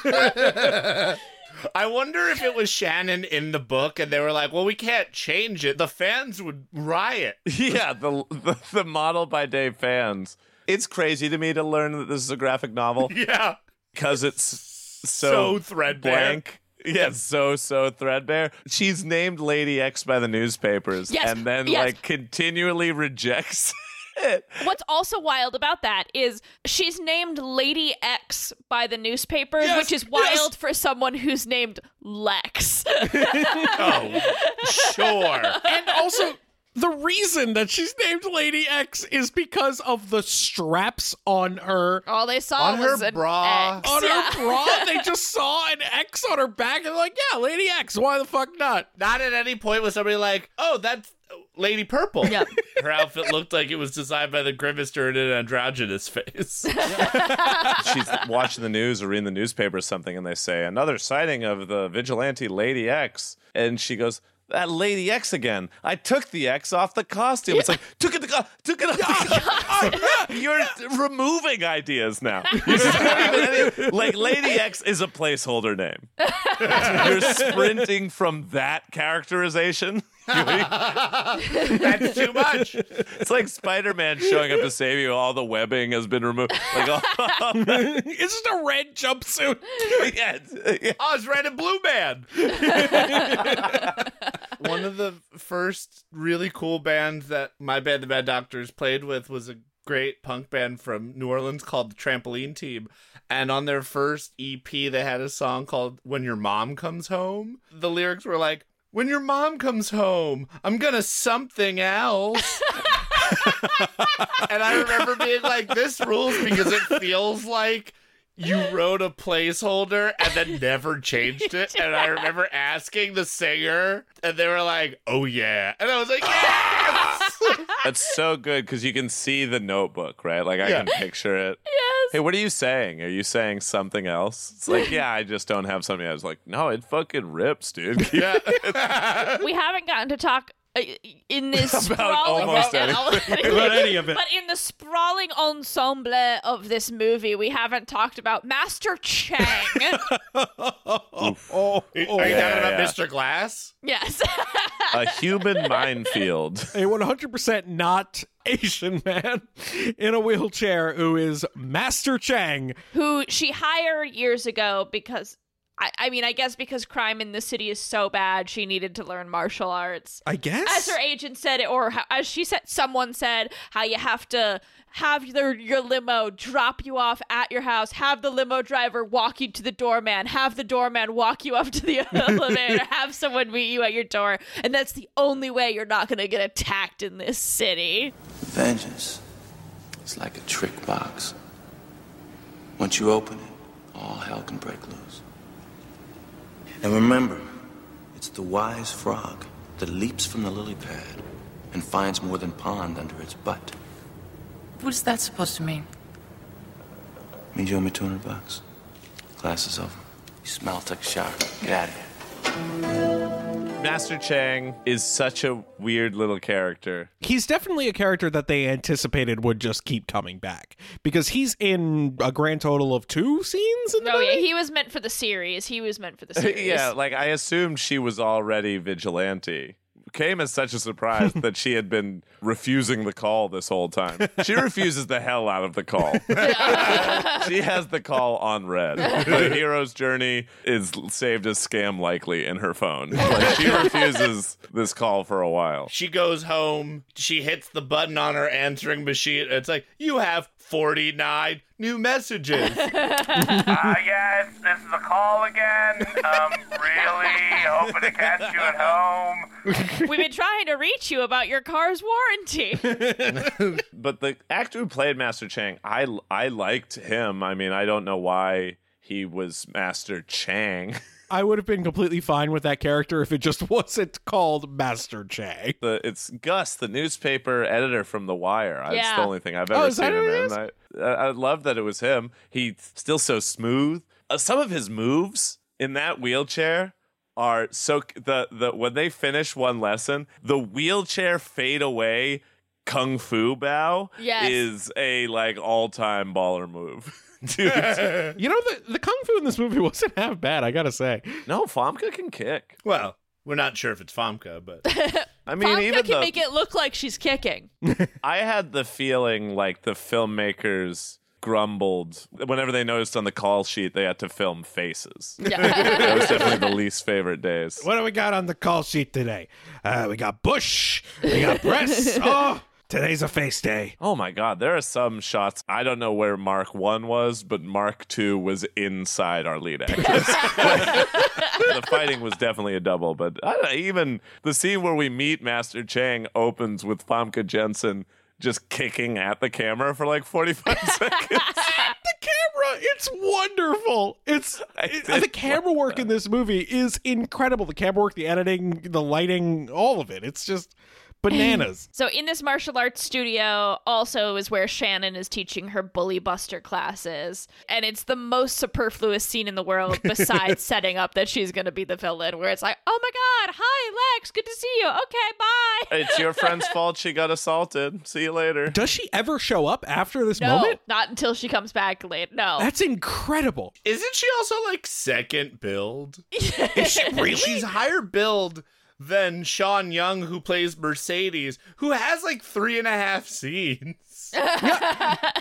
I wonder if it was Shannon in the book and they were like, well, we can't change it. The fans would riot. yeah, the, the the model by day fans. It's crazy to me to learn that this is a graphic novel Yeah. because it's so, So threadbare. blank. Yeah, so so threadbare. She's named Lady X by the newspapers, Yes, and then yes. like continually rejects it. What's also wild about that is she's named Lady X by the newspapers, Yes, which is wild for someone who's named Lex. Oh, sure. and also the reason that she's named Lady X is because of the straps on her All they saw On her was an bra. X. on Yeah. her bra. They just saw an X on her back and they're like, yeah, Lady X. Why the fuck not? Not at any point was somebody like, "Oh, that's Lady Purple." Yep. Her outfit looked like it was designed by the grimaster in an androgynous face. She's watching the news or reading the newspaper or something, and they say another sighting of the vigilante Lady X, and she goes. That Lady X again. I took the X off the costume. It's like took it, the took it off. The co- oh, You're removing ideas now. You're not like Lady X is a placeholder name. You're sprinting from that characterization. That's too much. It's like Spider-Man showing up to save you. All the webbing has been removed. Like, oh, it's just a red jumpsuit. yeah, it's- yeah. Oh, it's Red and Blue Man. One of the first really cool bands that my band, the Bad Doctors, played with was a great punk band from New Orleans called the Trampoline Team. And on their first EP, they had a song called When Your Mom Comes Home. The lyrics were like, When your mom comes home, I'm gonna something else. and I remember being like, this rules because it feels like you wrote a placeholder and then never changed it. And I remember asking the singer, and they were like, oh yeah. And I was like, yes! That's so good because you can see the notebook, right? Like I Yeah. can picture it. Yes. Hey, what are you saying? Are you saying something else? It's like, yeah, I just don't have something. I was like, no, it fucking rips, dude. yeah. we haven't gotten to talk Uh, in this About sprawling almost About any of it. But in the sprawling ensemble of this movie, we haven't talked about Master Chang. Oh, Are you Yeah, talking about yeah. Mr. Glass? yes. a human minefield. a 100% not Asian man in a wheelchair who is Master Chang. Who she hired years ago because I, I mean, I guess because crime in the city is so bad, she needed to learn martial arts. I guess. As her agent said, or how, as she said, someone said how you have to have your your limo drop you off at your house, have the limo driver walk you to the doorman, have the doorman walk you up to the elevator, have someone meet you at your door, and that's the only way you're not gonna get attacked in this city. Vengeance. It's like a trick box. Once you open it, all hell can break loose. And remember, it's the wise frog that leaps from the lily pad and finds more than pond under its butt. What is that supposed to mean? Means you owe me 200 bucks. Class is over. You smell like a shower. Get out of here. Master Chang is such a weird little character. He's definitely a character that they anticipated would just keep coming back because he's in a grand total of two scenes in the Oh yeah, he was meant for the series. He was meant for the series. yeah, like I assumed she was already vigilante. Came as such a surprise that she had been refusing the call this whole time. She refuses the hell out of the call. she has the call on red. The hero's journey is saved as scam likely in her phone. Like she refuses this call for a while. She goes home. She hits the button on her answering machine. It's like, you have 49 new messages. Uh, yes, this is a call again. Um, really hoping to catch you at home. We've been trying to reach you about your car's warranty. But the actor who played Master Chang, I I liked him. I mean, I don't know why he was Master Chang. I would have been completely fine with that character if it just wasn't called Master Chang. The, it's Gus, the newspaper editor from The Wire. That's Yeah. the only thing I've Oh, ever is that seen him in. I, I, I love that it was him. He's still so smooth. Uh, some of his moves in that wheelchair are so the the when they finish one lesson, the wheelchair fade away kung fu bow Yes. is a like all time baller move. Dude, You know, the, the kung fu in this movie wasn't half bad, I gotta say. no, Famke can kick. well, We're not sure if it's Famke, but I mean, Famke even can the, make it look like she's kicking. I had the feeling like the filmmakers grumbled whenever they noticed on the call sheet they had to film faces. that was definitely the least favorite days. What do we got on the call sheet today? Uh, we got Bush. We got Press. oh, today's a face day. Oh my god, there are some shots. I don't know where Mark 1 was, but Mark 2 was inside our lead actors. the fighting was definitely a double, but I don't, even the scene where we meet Master Chang opens with Famke Janssen just kicking at the camera for like 45 seconds. the camera it's wonderful it's it- the camera work in this movie is incredible the camera work the editing the lighting all of it it's just bananas So in this martial arts studio also is where Shannon is teaching her bully buster classes. And it's the most superfluous scene in the world besides setting up that she's gonna be the villain, where it's like, Oh my god, hi Lex, good to see you. Okay, bye. it's your friend's fault she got assaulted. See you later. does she ever show up after this No, moment not until she comes back late. No. that's incredible isn't she also like second build? is she really She's higher build than Sean Young, who plays Mercedes, who has like three and a half scenes.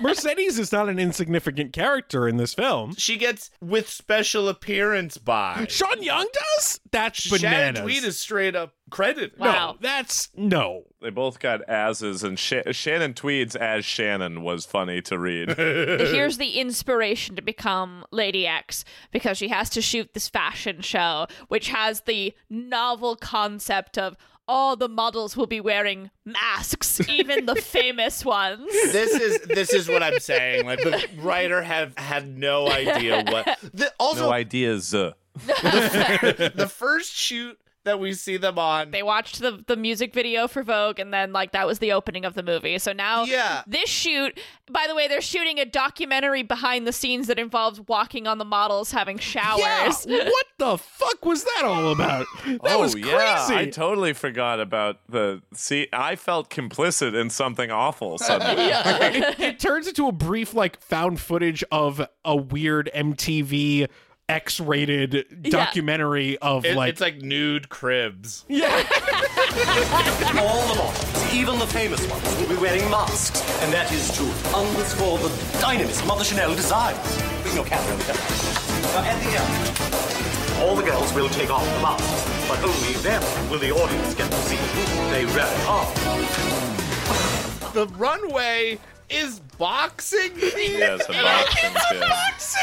Mercedes is not an insignificant character in this film She gets with special appearance by sean young does that's bananas. Shannon bananas Tweed is straight up credit. Wow. no that's no They both got asses, and Sha- Shannon Tweed's as Shannon was funny to read. Here's the inspiration to become Lady X because she has to shoot this fashion show, which has the novel concept of all the models will be wearing masks, even the famous ones. This is this is what I'm saying. Like the writer have had no idea what. The, also, no ideas. Uh. the first shoot that we see them on. They watched the the music video for Vogue, and then like that was the opening of the movie. So now, Yeah. this shoot. By the way, they're shooting a documentary behind the scenes that involves walking on the models having showers. Yeah, what the fuck was that all about? That oh was crazy. yeah, I totally forgot about the. See, I felt complicit in something awful suddenly. it, it turns into a brief like found footage of a weird MTV X-rated documentary of It- like it's like nude cribs. Yeah, All the models, even the famous ones, will be wearing masks, and that is to underscore the dynamism of the Chanel design. Bring your camera over here. Now, at the end, all the girls will take off the masks, but only then will the audience get to see who they really are. The runway is boxing. Yeah, it's a boxing shit. boxing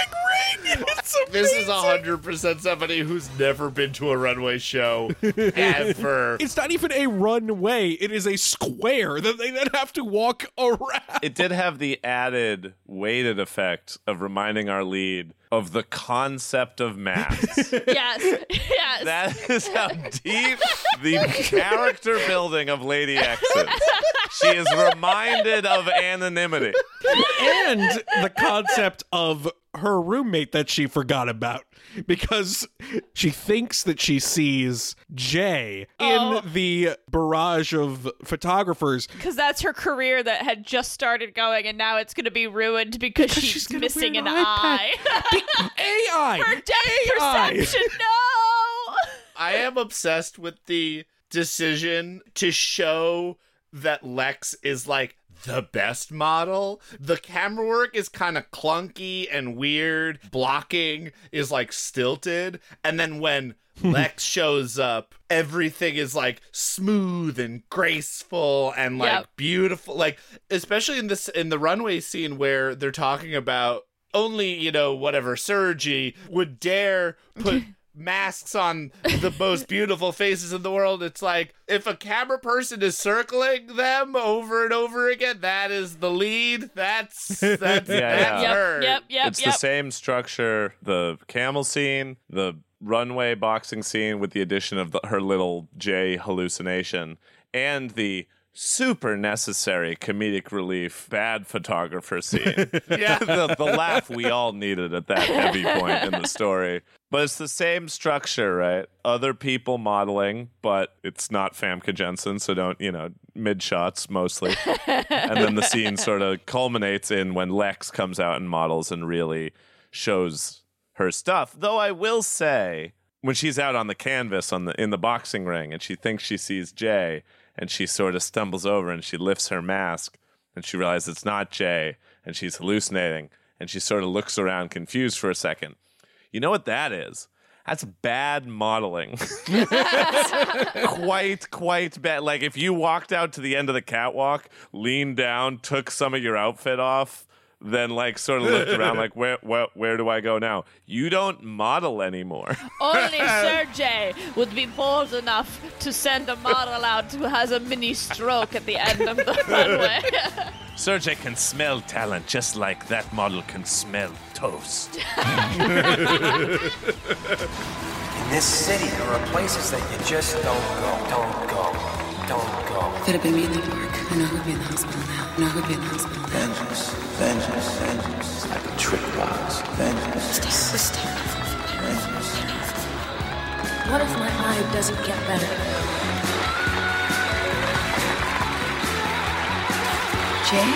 ring. It's This is hundred percent somebody who's never been to a runway show ever. It's not even a runway. It is a square that they then have to walk around. It did have the added weighted effect of reminding our lead of the concept of masks. yes, yes. That is how deep the character building of Lady X is. She is reminded of anonymity. And the concept of her roommate that she forgot about because she thinks that she sees Jay Oh. in the barrage of photographers. Because that's her career that had just started going, and now it's going to be ruined because, she's, gonna missing an, an eye. AI. her depth AI. perception. No. I am obsessed with the decision to show that Lex is like the best model. The camera work is kind of clunky and weird. Blocking is like stilted. And then when Lex shows up, everything is like smooth and graceful and like Yep. beautiful. Like especially in this in the runway scene where they're talking about only, you know, whatever Sergi would dare put masks on the most beautiful faces in the world. It's like if a camera person is circling them over and over again, that is the lead. That's that's, that's yeah. her. Yep, yep, it's yep. the same structure the camel scene, the runway boxing scene with the addition of the, her little J hallucination, and the super necessary comedic relief bad photographer scene. Yeah. the, the laugh we all needed at that heavy point in the story. But it's the same structure, right? Other people modeling, but it's not Famke Janssen, so don't, you know, mid shots mostly. and then the scene sort of culminates in when Lex comes out and models and really shows her stuff. Though I will say, when she's out on the canvas on the in the boxing ring and she thinks she sees Jay and she sort of stumbles over and she lifts her mask and she realizes it's not Jay and she's hallucinating and she sort of looks around confused for a second. You know what that is? That's bad modeling. quite, quite bad. Like if you walked out to the end of the catwalk, leaned down, took some of your outfit off, then like sort of looked around like where where where do I go now? You don't model anymore. Only Sergey would be bold enough to send a model out who has a mini stroke at the end of the runway. Sergey can smell talent just like that model can smell toast. In this city, there are places that you just don't go. Don't go. Don't go. Could have been me in the park. I know who'd be in the hospital now. I know who'd be in the hospital now. Vengeance, vengeance, vengeance. It's like a trick box. Vengeance, Stay, stay careful. vengeance. What if my eye doesn't get better? Jay?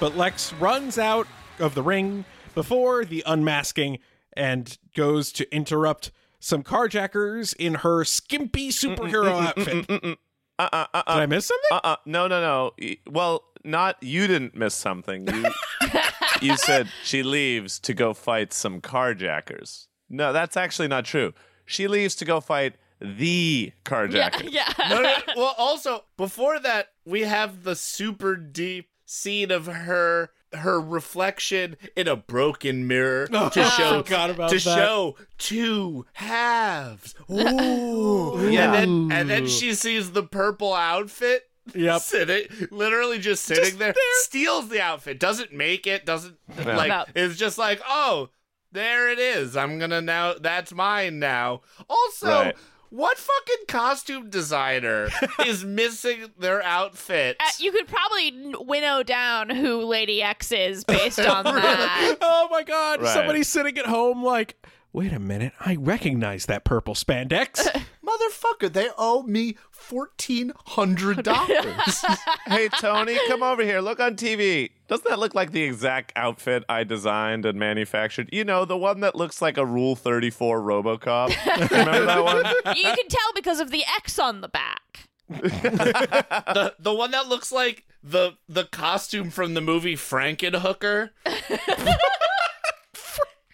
But Lex runs out of the ring before the unmasking and goes to interrupt some carjackers in her skimpy superhero outfit. Uh uh uh. Did I miss something? Uh uh. No no no. Well, not you didn't miss something. You you said she leaves to go fight some carjackers. No, that's actually not true. She leaves to go fight the carjackers. yeah. No, no, well, also before that, we have the super deep scene of her her reflection in a broken mirror Oh, to show to that. show two halves. Ooh, Yeah. And then and then she sees the purple outfit. Yep. Sitting, literally just sitting Just there, there. steals the outfit, doesn't make it, doesn't No. like. No. It's just like, oh, there it is. I'm gonna now. That's mine now. Also, Right. What fucking costume designer is missing their outfit? Uh, you could probably winnow down who Lady X is based on that. Oh my god, Right. somebody's sitting at home like, wait a minute, I recognize that purple spandex. Motherfucker, they owe me fourteen hundred dollars. Hey Tony, come over here. Look on TV. Doesn't that look like the exact outfit I designed and manufactured? You know, the one that looks like a Rule 34 RoboCop. Remember that one? you can tell because of the X on the back. the the one that looks like the the costume from the movie Frankenhooker.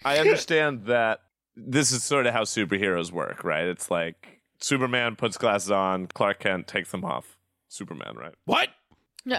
I understand that this is sort of how superheroes work, right? It's like Superman puts glasses on, Clark Kent takes them off. Superman, right? what?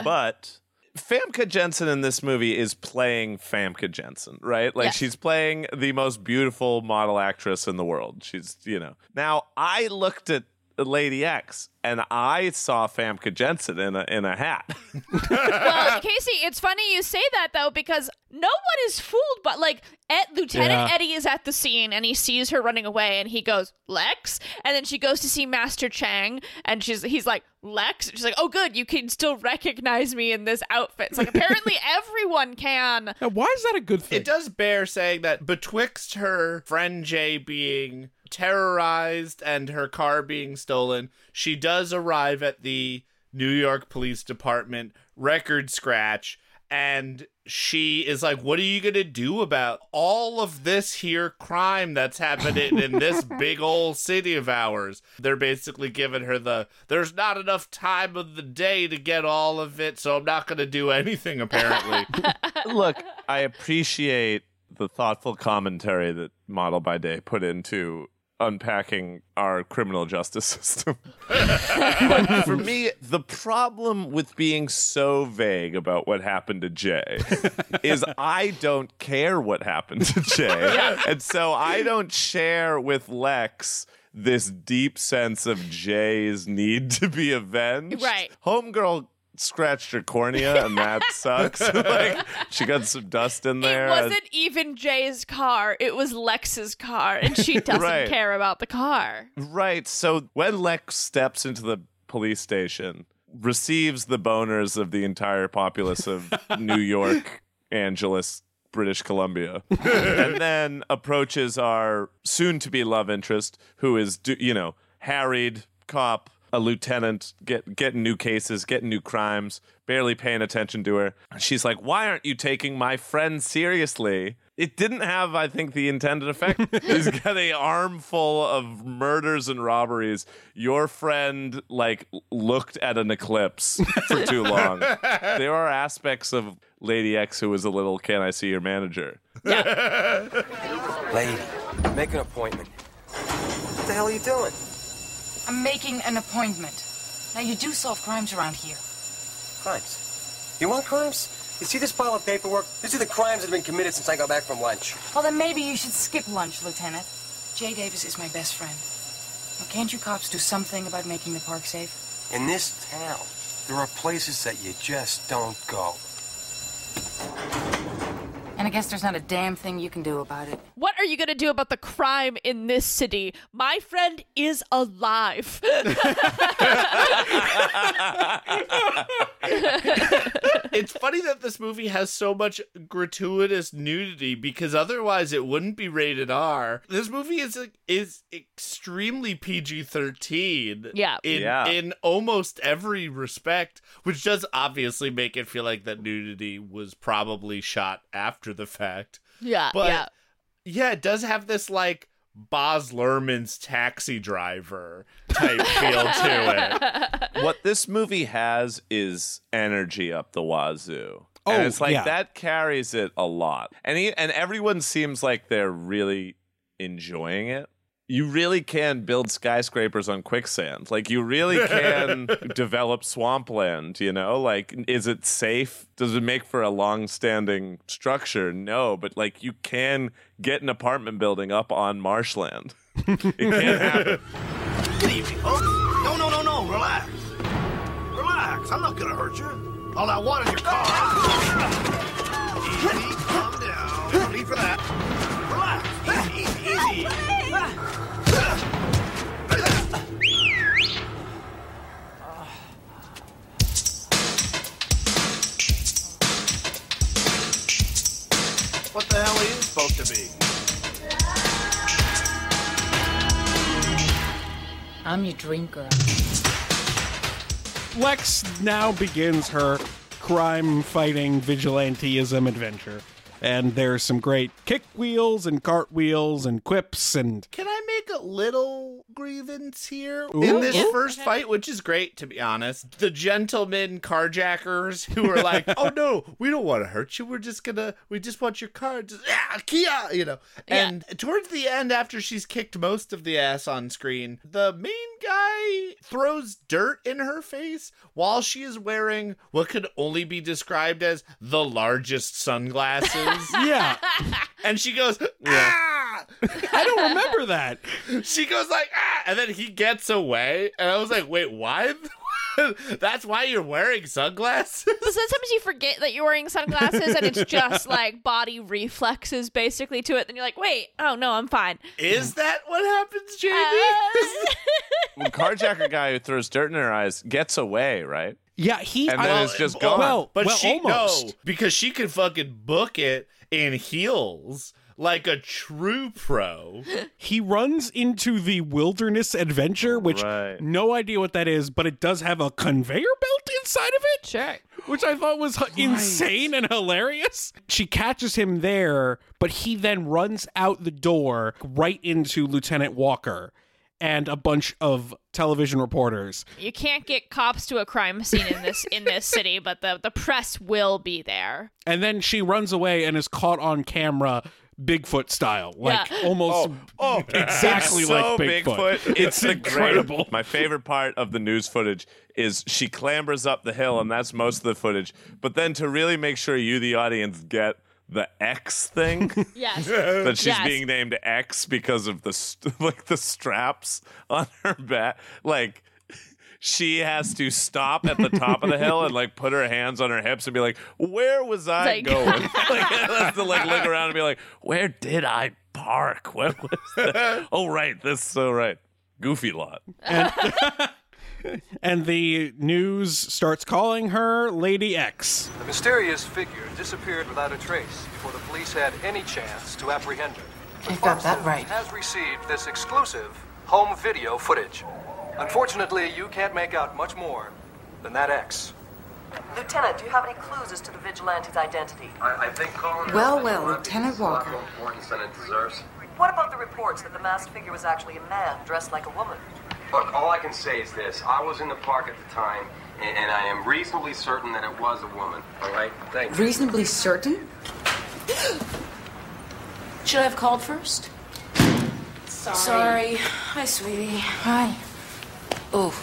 But Famke Janssen in this movie is playing Famke Janssen, right? Like Yes. she's playing the most beautiful model actress in the world. She's, you know. Now, I looked at Lady X and I saw Famke Janssen in a in a hat. well, Casey, it's funny you say that though because no one is fooled. But like, Ed, Lieutenant Yeah. Eddie is at the scene and he sees her running away, and he goes Lex, and then she goes to see Master Chang, and she's he's like Lex. She's like, oh good, you can still recognize me in this outfit. It's like apparently everyone can. Now, why is that a good thing? It does bear saying that betwixt her friend Jay being terrorized and her car being stolen, she does arrive at the New York Police Department record scratch and she is like, What are you gonna do about all of this here crime that's happening in this big old city of ours? They're basically giving her the there's not enough time of the day to get all of it, so I'm not gonna do anything apparently. Look, I appreciate the thoughtful commentary that Model by Day put into unpacking our criminal justice system. but for me, the problem with being so vague about what happened to Jay is I don't care what happened to Jay. And so I don't share with Lex this deep sense of Jay's need to be avenged. Right. Homegirl scratched her cornea and that sucks. like she got some dust in there. It wasn't even Jay's car; it was Lex's car, and she doesn't Right. care about the car. Right. So when Lex steps into the police station, receives the boners of the entire populace of New York, Angeles, British Columbia, and then approaches our soon to be love interest, who is, you know, harried cop. A lieutenant, get getting new cases, getting new crimes, barely paying attention to her. She's like, "Why aren't you taking my friend seriously?" It didn't have, I think, the intended effect. He's got a armful of murders and robberies. Your friend like looked at an eclipse for too long. there are aspects of Lady X who was a little, "Can I see your manager?" Yeah. Lady, make an appointment. What the hell are you doing? I'm making an appointment. Now, you do solve crimes around here. Crimes. You want crimes? You see this pile of paperwork? These are the crimes that have been committed since I got back from lunch. Well, then maybe you should skip lunch, Lieutenant. Jay Davis is my best friend. Now, can't you cops do something about making the park safe? In this town, there are places that you just don't go. And I guess there's not a damn thing you can do about it. What are you going to do about the crime in this city? My friend is alive. it's funny that this movie has so much gratuitous nudity because otherwise it wouldn't be rated R. This movie is is extremely PG thirteen. Yeah. in Yeah. in almost every respect, which does obviously make it feel like that nudity was probably shot after the fact. yeah, But yeah. yeah, it does have this like Baz Luhrmann's taxi driver type feel to it. what this movie has is energy up the wazoo. Oh, and it's like yeah. that carries it a lot. And he, and everyone seems like they're really enjoying it. You really can build skyscrapers on quicksand. Like you really can develop swampland, you know? Like is it safe? Does it make for a long-standing structure? No, but like you can get an apartment building up on marshland. it can happen. Good evening, folks. Oh, no, no, no, no. Relax. Relax. I'm not gonna hurt you. All that water in your car. Easy. Calm down. No need for that. What the hell are you supposed to be? I'm your dream girl. Lex now begins her crime fighting vigilanteism adventure. And there's some great kick wheels and cartwheels and quips and Can I make a little grievance here Ooh. in this Yeah. first fight, which is great to be honest? The gentlemen carjackers who are like, "Oh no, we don't want to hurt you. We're just gonna, we just want your car." Just, yeah, Kia, you know. And towards the end, after she's kicked most of the ass on screen, the main guy throws dirt in her face while she is wearing what could only be described as the largest sunglasses. yeah. and she goes, ah! I don't remember that. She goes like, ah! and then he gets away, and I was like, wait, why? That's why you're wearing sunglasses? But sometimes you forget that you're wearing sunglasses and it's just like body reflexes basically to it. Then you're like, wait, oh no, I'm fine. Is that what happens, Jamie? the carjacker guy who throws dirt in her eyes gets away, right? Yeah, he and then Well, it's just well, gone. but well, she almost. no, because she can fucking book it in heels like a true pro. he runs into the wilderness adventure, which Right. no idea what that is, but it does have a conveyor belt inside of it. Sure. Which I thought was h- insane and hilarious. She catches him there, but he then runs out the door right into Lieutenant Walker and a bunch of television reporters. You can't get cops to a crime scene in this in this city, but the the press will be there. And then she runs away and is caught on camera Bigfoot style. Like Yeah. almost Oh, oh. exactly it's like so Bigfoot. It's a great- incredible. my favorite part of the news footage is she clambers up the hill, and that's most of the footage. But then to really make sure you, the audience, get the X thing, Yes. that she's Yes. being named X because of the st- like the straps on her back, like. She has to stop at the top of the hill and like put her hands on her hips and be like, "Where was I Like- going?" like, has to like look around and be like, "Where did I park? What was that? oh, right, this so right, goofy lot." and the news starts calling her Lady X. The mysterious figure disappeared without a trace before the police had any chance to apprehend her. But You've got that News right. Has received this exclusive home video footage. Unfortunately, you can't make out much more than that X. Lieutenant, do you have any clues as to the vigilante's identity? I, I think Colin. Well, well, Lieutenant Walker. More than it deserves. What about the reports that the masked figure was actually a man dressed like a woman? Look, all I can say is this: I was in the park at the time, and, and I am reasonably certain that it was a woman. All right, thank you. Reasonably certain? Should I have called first? Sorry. Hi, sweetie. Hi. Oh.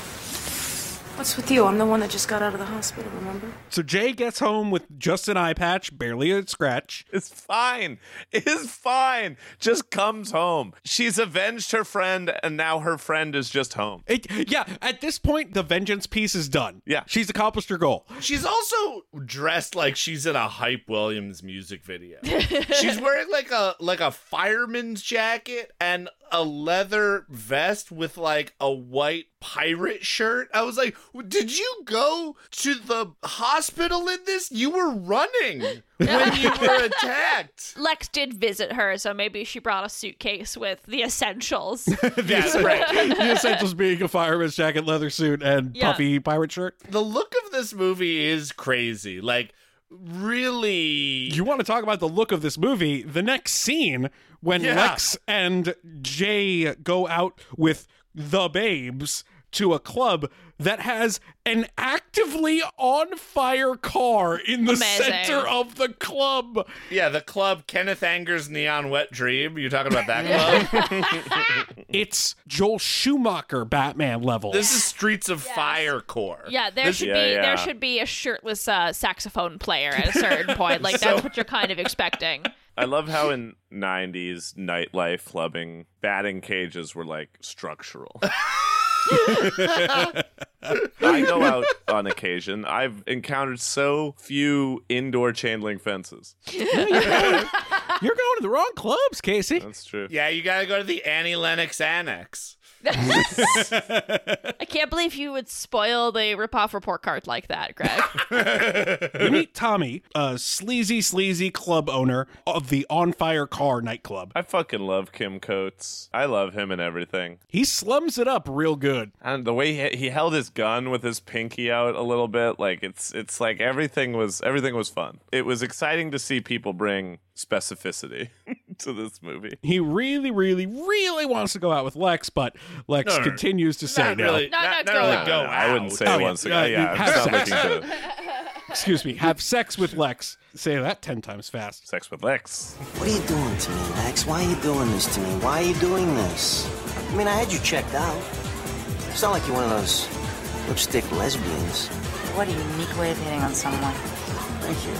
What's with you? I'm the one that just got out of the hospital, remember? So Jay gets home with just an eye patch, barely a scratch. It's fine. It's fine. Just comes home. She's avenged her friend, and now her friend is just home. It, yeah, at this point, the vengeance piece is done. Yeah. She's accomplished her goal. She's also dressed like she's in a Hype Williams music video. she's wearing like a like a fireman's jacket and a leather vest with like a white pirate shirt. I was like, "Did you go to the hospital in this? You were running when you were attacked." Lex did visit her, so maybe she brought a suitcase with the essentials. the, essen- the essentials being a fireman's jacket, leather suit, and Yeah. puffy pirate shirt. The look of this movie is crazy. Like really You want to talk about the look of this movie? The next scene when Yeah. Lex and Jay go out with the babes to a club that has an actively on fire car in the Amazing. center of the club. Yeah, the club Kenneth Anger's Neon Wet Dream. You're talking about that club? It's Joel Schumacher Batman level. this is Streets of Fire core. Yeah, there This- should Yeah, be yeah. there should be a shirtless uh, saxophone player at a certain point. Like So- that's what you're kind of expecting. I love how in 90s nightlife clubbing, batting cages were like structural. I go out on occasion. I've encountered so few indoor chain link fences. You're going to the wrong clubs, Casey. That's true. Yeah, you gotta go to the Annie Lennox Annex. I can't believe you would spoil the ripoff report card like that, Greg. we meet Tommy, a sleazy, sleazy club owner of the On Fire Car nightclub. I fucking love Kim Coates. I love him and everything. He slums it up real good. And the way he, he held his gun with his pinky out a little bit, like it's it's like everything was everything was fun. It was exciting to see people bring specificity to this movie. He really, really, really wants to go out with Lex, but Lex No, no, no. continues to say Not no. really. No, not, not not really out. go No, no, I wouldn't say Oh, once again. you Yeah, I'm have sex. to Excuse me, have sex with Lex. Say that ten times fast. sex with Lex. What are you doing to me, Lex? Why are you doing this to me? Why are you doing this? I mean, I had you checked out. It's not like you're one of those lipstick lesbians. What a unique way of hitting on someone. Thank you.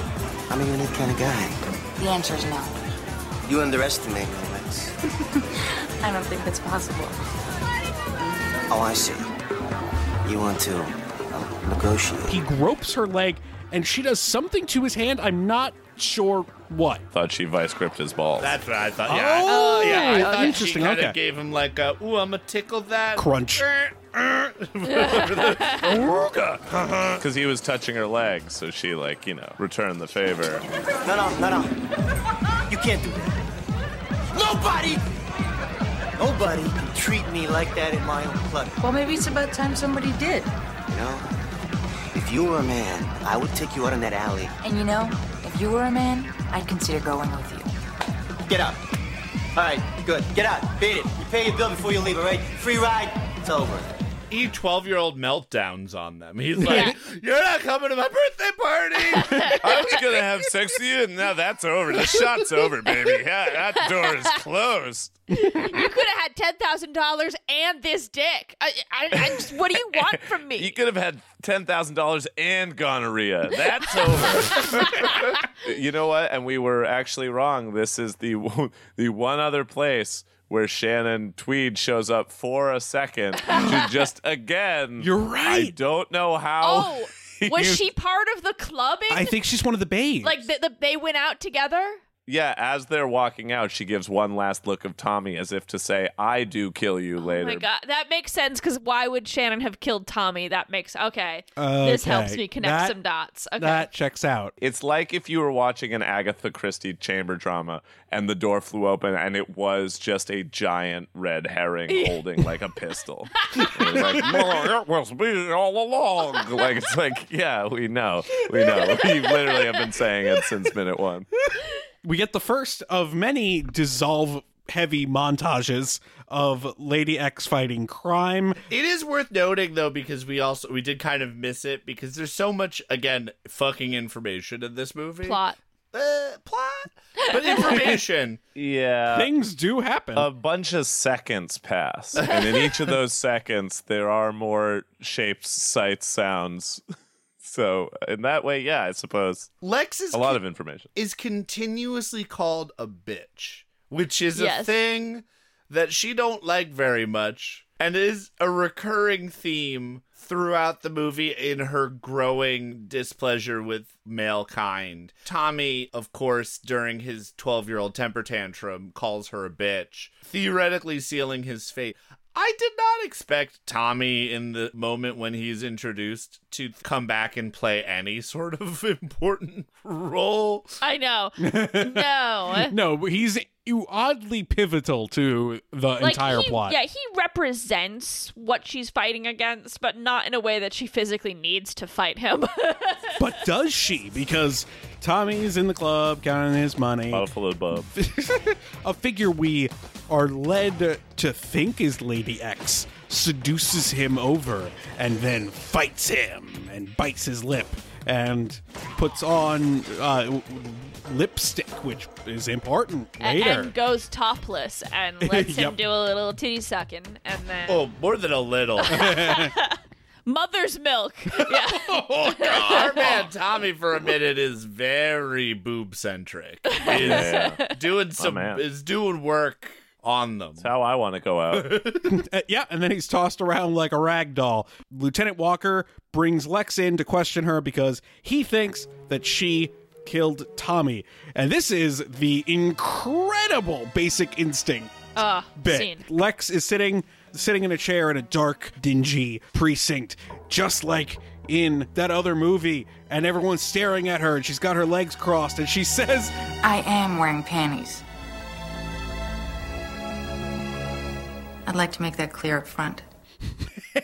I'm a unique kind of guy. The answer is no. You underestimate me, Lex. I don't think that's possible. Oh, I see. You want to negotiate. He gropes her leg, and she does something to his hand. I'm not sure what. Thought she vice gripped his balls. That's what I thought. Yeah, uh, Oh, I, yeah, I thought she interesting, kind of okay. gave him like a, "Ooh, I'm gonna tickle that Crunch. Because he was touching her leg, so she like you know returned the favor. No, no, no, no. You can't do that. Nobody! Nobody can treat me like that in my own club. Well, maybe it's about time somebody did. You know? If you were a man, I would take you out in that alley. And you know, if you were a man, I'd consider going with you. Get out. All right, good. Get out. Beat it. You pay your bill before you leave, all right? Free ride. It's over. He 12 year old meltdowns on them. He's like, "You're not coming to my birthday party." I was gonna have sex with you, and now that's over. The shot's over, baby. Yeah, that door is closed. you could have had ten thousand dollars and this dick. I, I, I just, what do you want from me? You could have had ten thousand dollars and gonorrhea. That's over. you know what? And we were actually wrong. This is the the one other place where Shannon Tweed shows up for a second to just again. You're right. I don't know how. Oh, was she part of the clubbing? I think she's one of the babes. like the, the, they went out together. Yeah, as they're walking out, she gives one last look of Tommy as if to say, I do kill you later. Oh my god, that makes sense because why would Shannon have killed Tommy? That makes okay. This helps me connect That- some dots. Okay. That checks out. It's like if you were watching an Agatha Christie chamber drama and the door flew open and it was just a giant red herring holding like a pistol. it was like, "Well, it was me all along. Like, it's like, yeah, we know. We know. We literally have been saying it since minute one. We get the first of many dissolve heavy montages of Lady X fighting crime. It is worth noting though because we also we did kind of miss it because there's so much again fucking information in this movie. Plot. Uh, plot. But information. Yeah. Things do happen. A bunch of seconds pass. And in each of those seconds, there are more shapes, sights, sounds. So, in that way, yeah, I suppose. Lex is a lot of information. is continuously called a bitch, which is a thing that she don't like very much and is a recurring theme throughout the movie in her growing displeasure with male kind. Tommy, of course, during his 12-year-old temper tantrum calls her a bitch, theoretically sealing his fate. I did not expect Tommy in the moment when he's introduced to come back and play any sort of important role. I know. no. no, but he's oddly pivotal to the Like, entire he- plot. Yeah, he represents what she's fighting against, but not in a way that she physically needs to fight him. But does she? Because Tommy's in the club counting his money. Buffalo Bub. a figure we are led to think is Lady X seduces him over and then fights him and bites his lip and puts on uh, lipstick, which is important later. and goes topless and lets him do a little titty sucking and then Oh, more than a little. mother's milk. Yeah. Our man Tommy for a minute is very boob centric. Is Yeah. doing some man. is doing work on them. That's how I want to go out. Uh, yeah, and then he's tossed around like a rag doll. Lieutenant Walker brings Lex in to question her because he thinks that she killed Tommy. And this is the incredible basic instinct Uh, bit. scene. Lex is sitting sitting in a chair in a dark, dingy precinct, just like in that other movie, and everyone's staring at her and she's got her legs crossed and she says, I am wearing panties. I'd like to make that clear up front.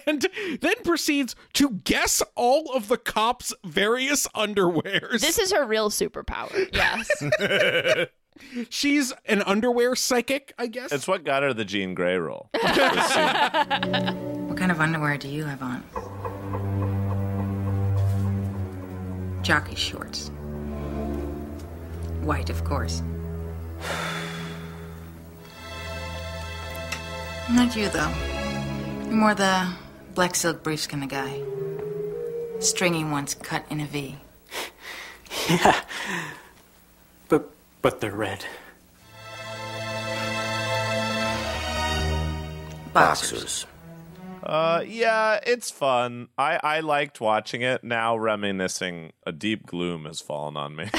And then proceeds to guess all of the cops' various underwears. This is her real superpower. Yes. She's an underwear psychic, I guess. It's what got her the Jean Grey role. What kind of underwear do you have on? Jockey shorts. White, of course. Not you, though. You're more the black silk briefs kind of guy. Stringy ones cut in a V. Yeah. But but they're red. Boxers. Uh, yeah, it's fun. I, I liked watching it. Now reminiscing, a deep gloom has fallen on me.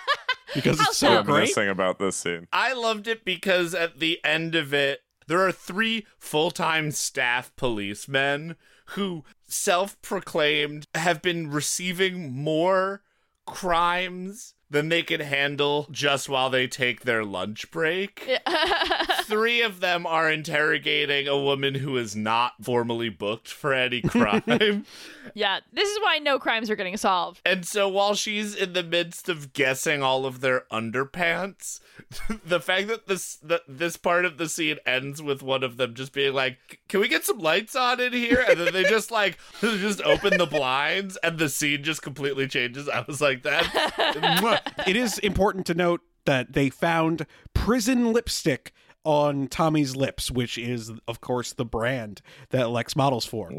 because it's so great. Reminiscing about this scene. I loved it because at the end of it, there are three full time staff policemen who self proclaimed have been receiving more crimes than they can handle just while they take their lunch break. Three of them are interrogating a woman who is not formally booked for any crime. yeah. This is why no crimes are getting solved. And so while she's in the midst of guessing all of their underpants, the fact that this this part of the scene ends with one of them just being like, "Can we get some lights on in here?" and then they just like just open the blinds and the scene just completely changes. I was like, "That." it is important to note that they found prison lipstick on Tommy's lips, which is, of course, the brand that Lex models for.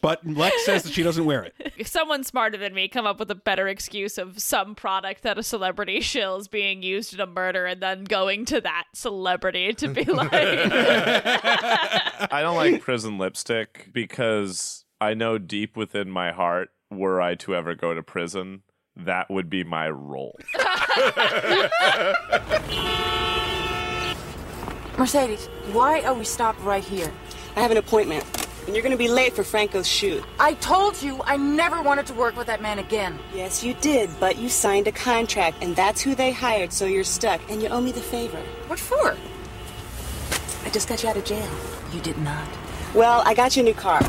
But Lex says that she doesn't wear it. If someone smarter than me come up with a better excuse of some product that a celebrity shills being used in a murder and then going to that celebrity to be like I don't like prison lipstick because I know deep within my heart, were I to ever go to prison, that would be my role. Mercedes, why are we stopped right here? I have an appointment, and you're gonna be late for Franco's shoot. I told you I never wanted to work with that man again. Yes, you did, but you signed a contract, and that's who they hired, so you're stuck, and you owe me the favor. What for? I just got you out of jail. You did not. Well, I got you a new car.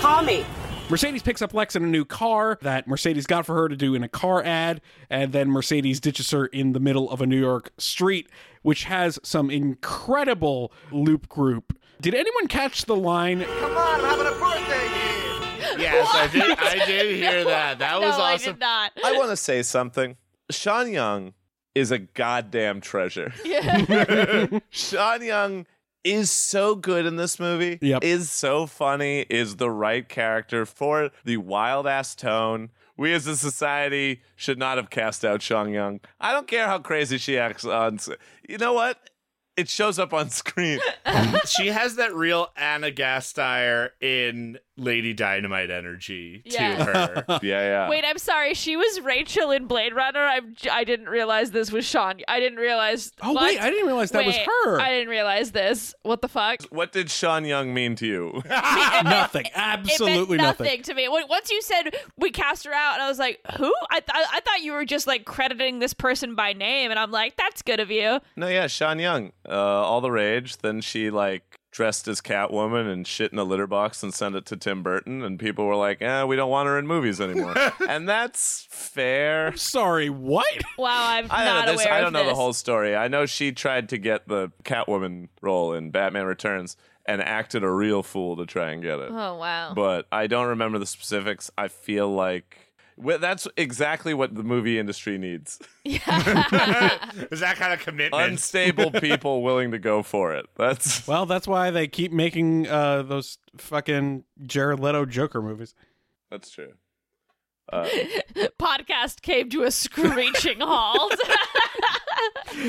Call me. Mercedes picks up Lex in a new car that Mercedes got for her to do in a car ad, and then Mercedes ditches her in the middle of a New York street, which has some incredible loop group. Did anyone catch the line? Come on, I'm having a birthday here. Yes, I did. I did hear that. That was no, I awesome. did not. I want to say something. Sean Young is a goddamn treasure. Yeah. Sean Young is so good in this movie. Yep. Is so funny, is the right character for the wild ass tone. We as a society should not have cast out Sean Young. I don't care how crazy she acts on. s- You know what? It shows up on screen. she has that real Ana Gasteyer in Lady Dynamite energy Yeah. to her. yeah, yeah. Wait, I'm sorry. She was Rachael in Blade Runner. I'm, j- I didn't realize this was Sean. I didn't realize. Oh, what? wait, I didn't realize that was her. I didn't realize this. What the fuck? What did Sean Young mean to you? nothing. it Absolutely meant nothing, nothing. to me. Once you said we cast her out, and I was like, "Who?" I th- I thought you were just like crediting this person by name, and I'm like, "That's good of you." No, yeah, Sean Young, uh, all the rage. Then she like dressed as Catwoman and shit in a litter box and sent it to Tim Burton, and people were like, "Eh, we don't want her in movies anymore." and that's fair. Sorry, what? Wow, I'm I not don't know. This, aware I don't of know the whole story. I know she tried to get the Catwoman role in Batman Returns and acted a real fool to try and get it. Oh wow. But I don't remember the specifics. I feel like. Well, that's exactly what the movie industry needs. Is that kind of commitment? Unstable people willing to go for it. That's Well, that's why they keep making uh, those fucking Jared Leto Joker movies. that's true. Uh, Podcast came to a screeching halt.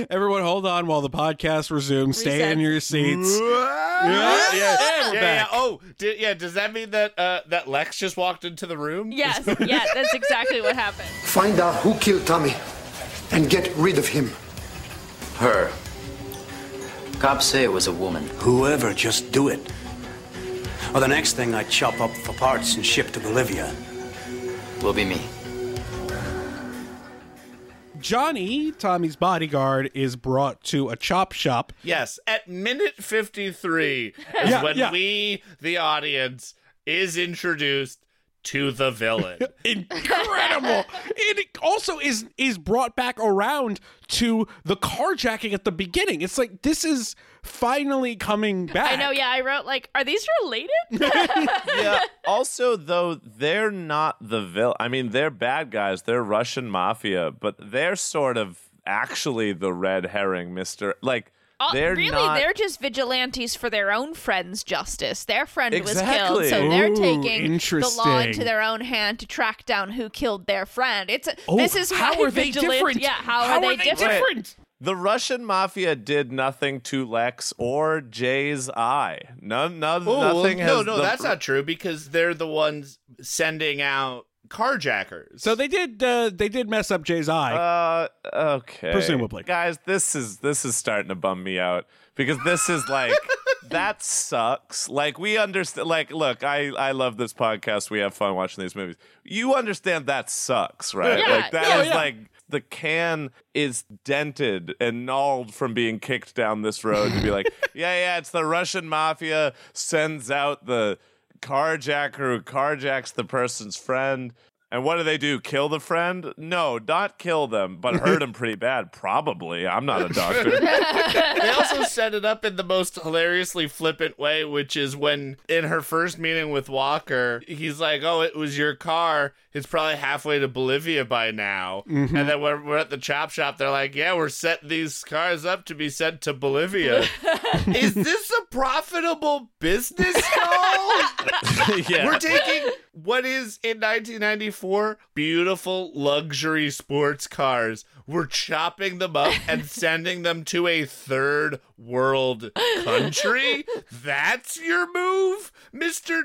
Everyone, hold on while the podcast resumes. Stay in your seats. yeah, yeah, yeah, we're yeah, back. Oh, did, yeah. Does that mean that uh, that Lex just walked into the room? yes, yeah, that's exactly what happened. Find out who killed Tommy and get rid of him. Her. Cops say it was a woman. Whoever, just do it. Or the next thing I chop up for parts and ship to Bolivia. Will be me. Johnny, Tommy's bodyguard, is brought to a chop shop. Yes, at minute 53 is Yeah, when yeah. we, the audience, is introduced to the villain. Incredible. it also is is brought back around to the carjacking at the beginning. It's like this is finally coming back. I know. Yeah, I wrote like, "Are these related?" yeah. Also, though, they're not the villain. I mean, they're bad guys. They're Russian mafia, but they're sort of actually the red herring, Mister. Like Uh, they're really, not. they're just vigilantes for their own friend's justice. Their friend was killed, so they're Ooh, taking the law into their own hand to track down who killed their friend. It's a, Oh, this is how are they vigilante- different? Yeah, how, How are, they are they different? different? The Russian mafia did nothing to Lex or Jay's eye. None, none Oh, well, nothing no, no, the- that's not true because they're the ones sending out carjackers. So they did uh, they did mess up Jay's eye. Uh, okay. Presumably. guys, this is this is starting to bum me out because this is like that sucks. Like we understand. Like, look, I I love this podcast. We have fun watching these movies. You understand that sucks, right? Yeah, like that is yeah, yeah. like. The can is dented and gnawed from being kicked down this road to be like, yeah, yeah, it's the Russian mafia sends out the carjacker who carjacks the person's friend. And what do they do? Kill the friend? No, not kill them, but hurt him pretty bad. Probably. I'm not a doctor. they also set it up in the most hilariously flippant way, which is when in her first meeting with Walker, he's like, "Oh, it was your car. It's probably halfway to Bolivia by now." Mhm. And then when we're at the chop shop, they're like, "Yeah, we're setting these cars up to be sent to Bolivia." is this a profitable business, y'all? yeah. We're taking what is in 1994 beautiful luxury sports cars. We're chopping them up and sending them to a third world country. That's your move, Mister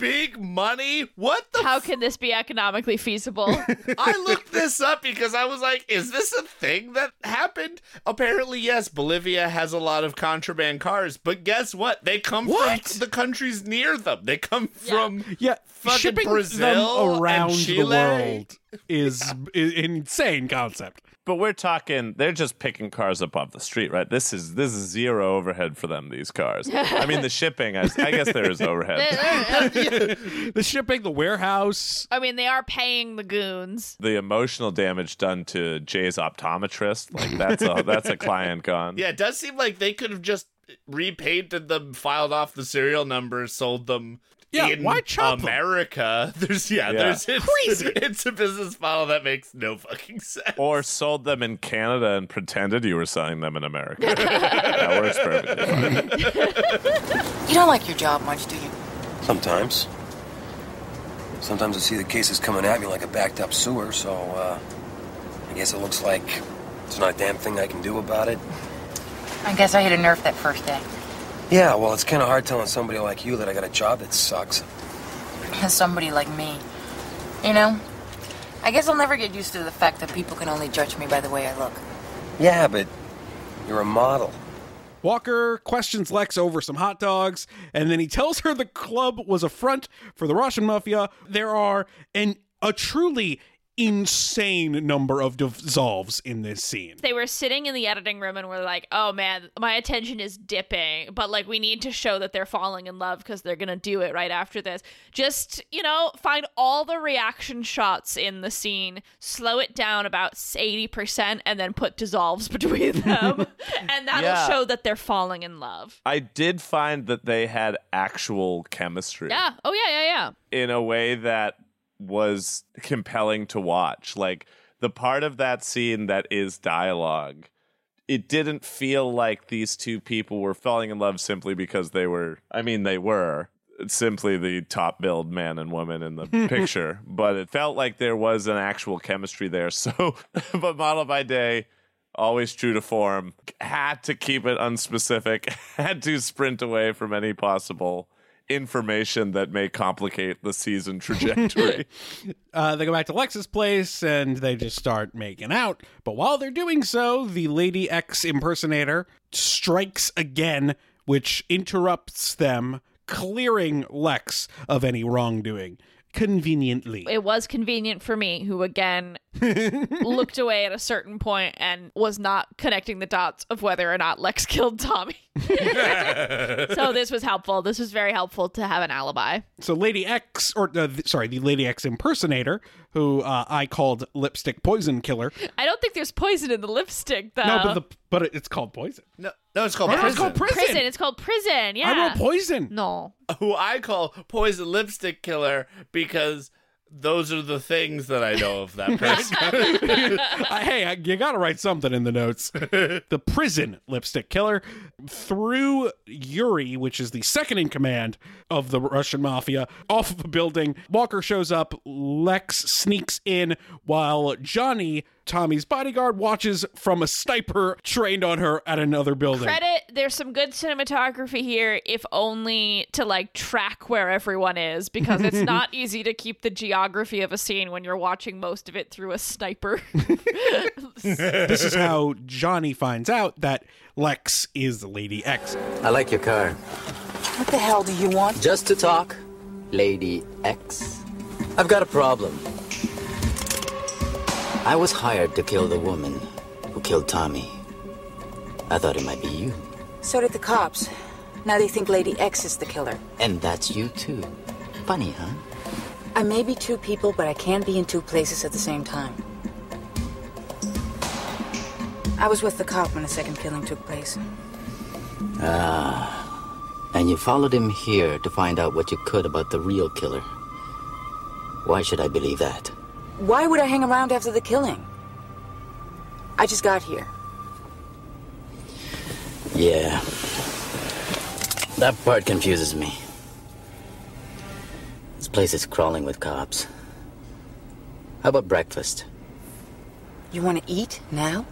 big money? What the? How can this be economically feasible? I looked this up because I was like, is this a thing that happened? Apparently, yes, Bolivia has a lot of contraband cars, but guess what? They come What? from the countries near them. They come from Yeah, fucking shipping Brazil them around and the world is is insane concept. But we're talking they're just picking cars up off the street, right? This is this is zero overhead for them, these cars. I mean the shipping, I, I guess there is overhead. the shipping, the warehouse. I mean, they are paying the goons. the emotional damage done to Jay's optometrist, like that's a that's a client gone. Yeah, it does seem like they could have just repainted them, filed off the serial numbers, sold them. Yeah, in why chop them? America? There's yeah, Yeah. there's it's, Crazy. It's a business model that makes no fucking sense. Or sold them in Canada and pretended you were selling them in America. that works perfectly fine. You don't like your job much, do you? Sometimes. Sometimes I see the cases coming at me like a backed up sewer, so, uh, I guess it looks like there's not a damn thing I can do about it. I guess I hit a nerve that first day. Yeah, well, it's kind of hard telling somebody like you that I got a job that sucks. Somebody like me. You know? I guess I'll never get used to the fact that people can only judge me by the way I look. Yeah, but you're a model. Walker questions Lex over some hot dogs, and then he tells her the club was a front for the Russian mafia. There are an a truly insane number of dissolves in this scene. They were sitting in the editing room and were like, "Oh man, my attention is dipping, but like we need to show that they're falling in love because they're going to do it right after this. Just, you know, find all the reaction shots in the scene, slow it down about 80% and then put dissolves between them, and that'll Yeah. show that they're falling in love." I did find that they had actual chemistry Yeah. Oh yeah, yeah, yeah. in a way that was compelling to watch. Like the part of that scene that is dialogue, it didn't feel like these two people were falling in love simply because they were, I mean, they were simply the top billed man and woman in the picture, but it felt like there was an actual chemistry there. So, but Model by Day, always true to form, had to keep it unspecific, had to sprint away from any possible information that may complicate the season trajectory. Uh, they go back to Lex's place and they just start making out. But while they're doing so, the Lady X impersonator strikes again, which interrupts them, clearing Lex of any wrongdoing. Conveniently. It was convenient for me, who again looked away at a certain point and was not connecting the dots of whether or not Lex killed Tommy. so this was helpful. This was very helpful to have an alibi. So Lady X, or uh, th- sorry, the Lady X impersonator, who uh, I called Lipstick Poison Killer. I don't think there's poison in the lipstick, though. No, but the but it's called poison. No, no, it's called No, prison. it's called prison. prison. It's called prison. Yeah. I wrote poison. No. Who I call poison lipstick killer because those are the things that I know of that person. Hey, I- you got to write something in the notes. the prison lipstick killer threw Yuri, which is the second in command of the Russian mafia, off of a building. Walker shows up. Lex sneaks in while Johnny, Tommy's bodyguard, watches from a sniper trained on her at another building. Credit, there's some good cinematography here, if only to like track where everyone is, because it's not easy to keep the geography of a scene when you're watching most of it through a sniper. this is how Johnny finds out that Lex is Lady X. I like your car. What the hell do you want? Just to talk, Lady X. I've got a problem. I was hired to kill the woman who killed Tommy. I thought it might be you. So did the cops. Now they think Lady X is the killer. And that's you too. Funny, huh? I may be two people, but I can't be in two places at the same time. I was with the cop when the second killing took place. Ah. And you followed him here to find out what you could about the real killer. Why should I believe that? Why would I hang around after the killing? I just got here. Yeah. That part confuses me. This place is crawling with cops. How about breakfast? You want to eat now?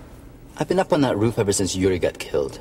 I've been up on that roof ever since Yuri got killed.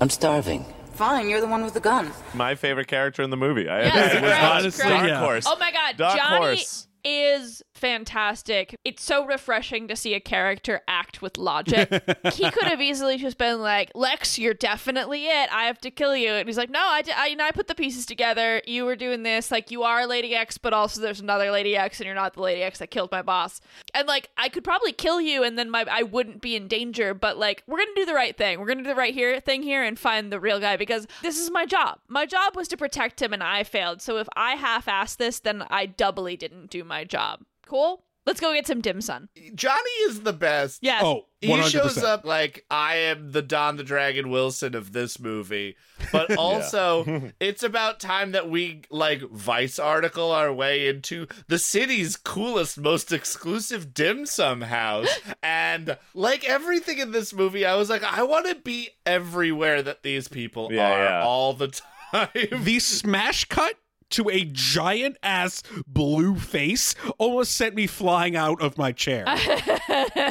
I'm starving. Fine, you're the one with the gun. My favorite character in the movie. I Yes, it was correct, honestly correct. Dark Horse. Oh my god, Dark Johnny Horse. is fantastic. It's so refreshing to see a character act with logic. he could have easily just been like, "Lex, you're definitely it. I have to kill you." And he's like, "No, I, you know, I put the pieces together. You were doing this. Like, you are Lady X, but also there's another Lady X, and you're not the Lady X that killed my boss. And like, I could probably kill you, and then my I wouldn't be in danger. But like, we're gonna do the right thing. We're gonna do the right here thing here and find the real guy because this is my job. My job was to protect him, and I failed. So if I half-assed this, then I doubly didn't do my job. Cool. Let's go get some dim sum. Johnny is the best. Yes. Oh, He 100%. shows up like I am the Don the Dragon Wilson of this movie, but also it's about time that we like Vice article our way into the city's coolest, most exclusive dim sum house, and like everything in this movie, I was like, I want to be everywhere that these people Yeah, are yeah. all the time. the smash cut to a giant ass blue face almost sent me flying out of my chair.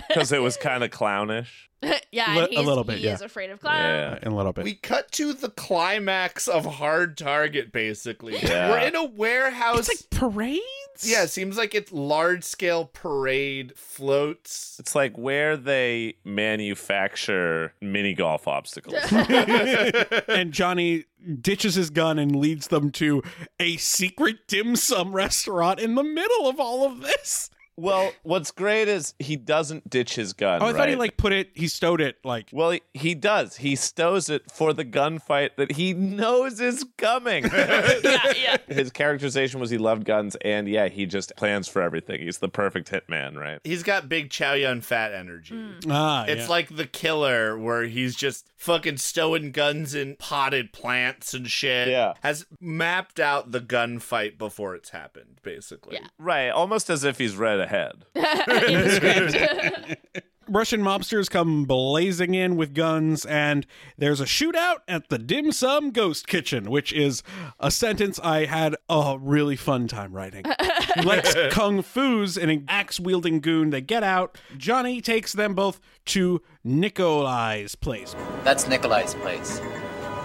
Because it was kind of clownish. yeah, Li- and a little bit, he yeah. is afraid of clowns. Yeah. in a little bit. We cut to the climax of Hard Target, basically. Yeah. We're in a warehouse. it's like parades? Yeah, it seems like it's large scale parade floats. It's like where they manufacture mini golf obstacles. and Johnny ditches his gun and leads them to a secret dim sum restaurant in the middle of all of this. Well, what's great is he doesn't ditch his gun. Oh, I thought he like put it, he stowed it like. Well, he, he does. He stows it for the gunfight that he knows is coming. yeah, yeah. His characterization was he loved guns, and yeah, he just plans for everything. He's the perfect hitman, right? He's got big Chow Yun Fat energy. Ah, It's yeah. like the killer where he's just fucking stowing guns in potted plants and shit. Yeah. Has mapped out the gunfight before it's happened, basically. Yeah. Right, almost as if he's read ahead. In the script. Russian mobsters come blazing in with guns, and there's a shootout at the Dim Sum Ghost Kitchen, which is a sentence I had a really fun time writing. Lex Kung Fu's an axe wielding goon. They get out. Johnny takes them both to Nikolai's place. That's Nikolai's place.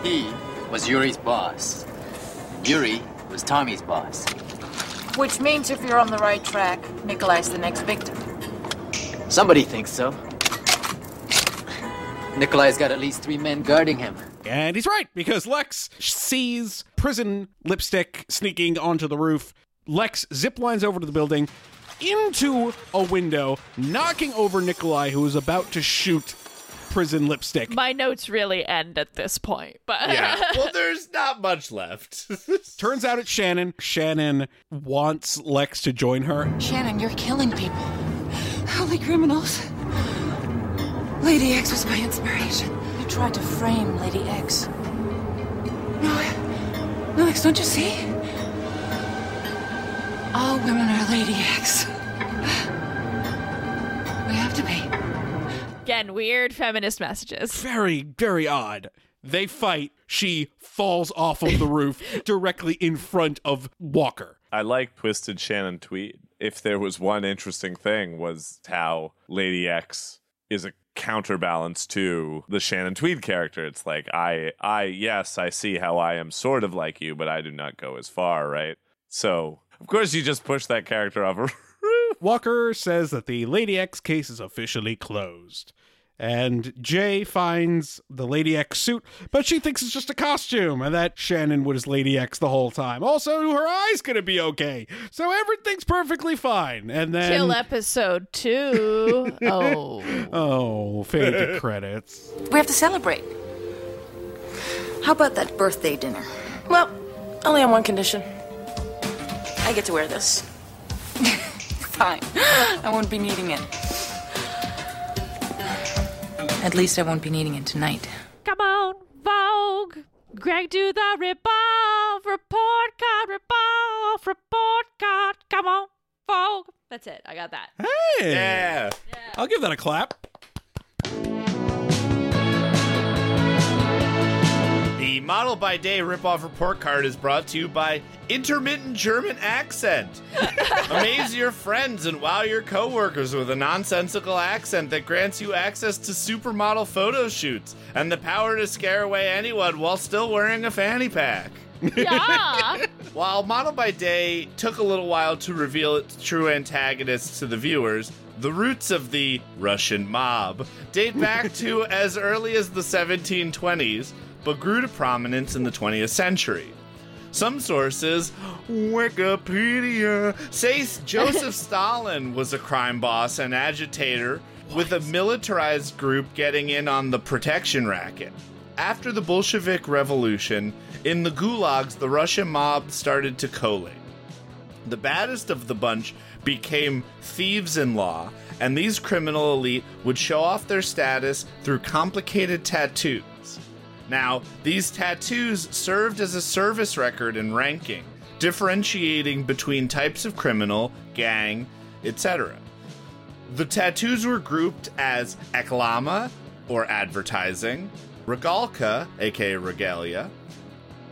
He was Yuri's boss. Yuri was Tommy's boss. Which means if you're on the right track, Nikolai's the next victim. Somebody thinks so. Nikolai's got at least three men guarding him. And he's right, because Lex sees prison lipstick sneaking onto the roof. Lex ziplines over to the building into a window, knocking over Nikolai, who is about to shoot prison lipstick. My notes really end at this point, but Yeah. well, there's not much left. Turns out it's Shannon. Shannon wants Lex to join her. Shannon, you're killing people. Holy criminals. Lady X was my inspiration. You tried to frame Lady X. No, no, X, don't you see? All women are Lady X. We have to be. Again, weird feminist messages. Very, very odd. They fight. She falls off of the roof directly in front of Walker. I like Twisted Shannon Tweed. If there was one interesting thing was how Lady X is a counterbalance to the Shannon Tweed character. It's like I I yes, I see how I am sort of like you, but I do not go as far, right? So, of course you just push that character off a Walker says that the Lady X case is officially closed. And Jay finds the Lady X suit, but she thinks it's just a costume and that Shannon was Lady X the whole time. Also, her eye's gonna be okay. So everything's perfectly fine. And then. Kill episode two. Oh. Oh, fade to credits. We have to celebrate. How about that birthday dinner? Well, only on one condition. I get to wear this. Fine. I won't be needing it. At least I won't be needing it tonight. Come on, Vogue. Greg, do the rip-off. Report card, rip-off. Report card. Come on, Vogue. That's it. I got that. Hey! Yeah. I'll give that a clap. Model by Day ripoff report card is brought to you by Intermittent German Accent. Amaze your friends and wow your coworkers with a nonsensical accent that grants you access to supermodel photo shoots and the power to scare away anyone while still wearing a fanny pack. Yeah. While Model by Day took a little while to reveal its true antagonists to the viewers, the roots of the Russian mob date back to as early as the 1720s, but grew to prominence in the 20th century. Some sources, Wikipedia, say Joseph Stalin was a crime boss and agitator with a militarized group getting in on the protection racket. After the Bolshevik Revolution, in the gulags, the Russian mob started to collate. The baddest of the bunch became thieves in law, and these criminal elite would show off their status through complicated tattoos. Now, these tattoos served as a service record and ranking, differentiating between types of criminal, gang, etc. The tattoos were grouped as eklama, or advertising, regalka, aka regalia,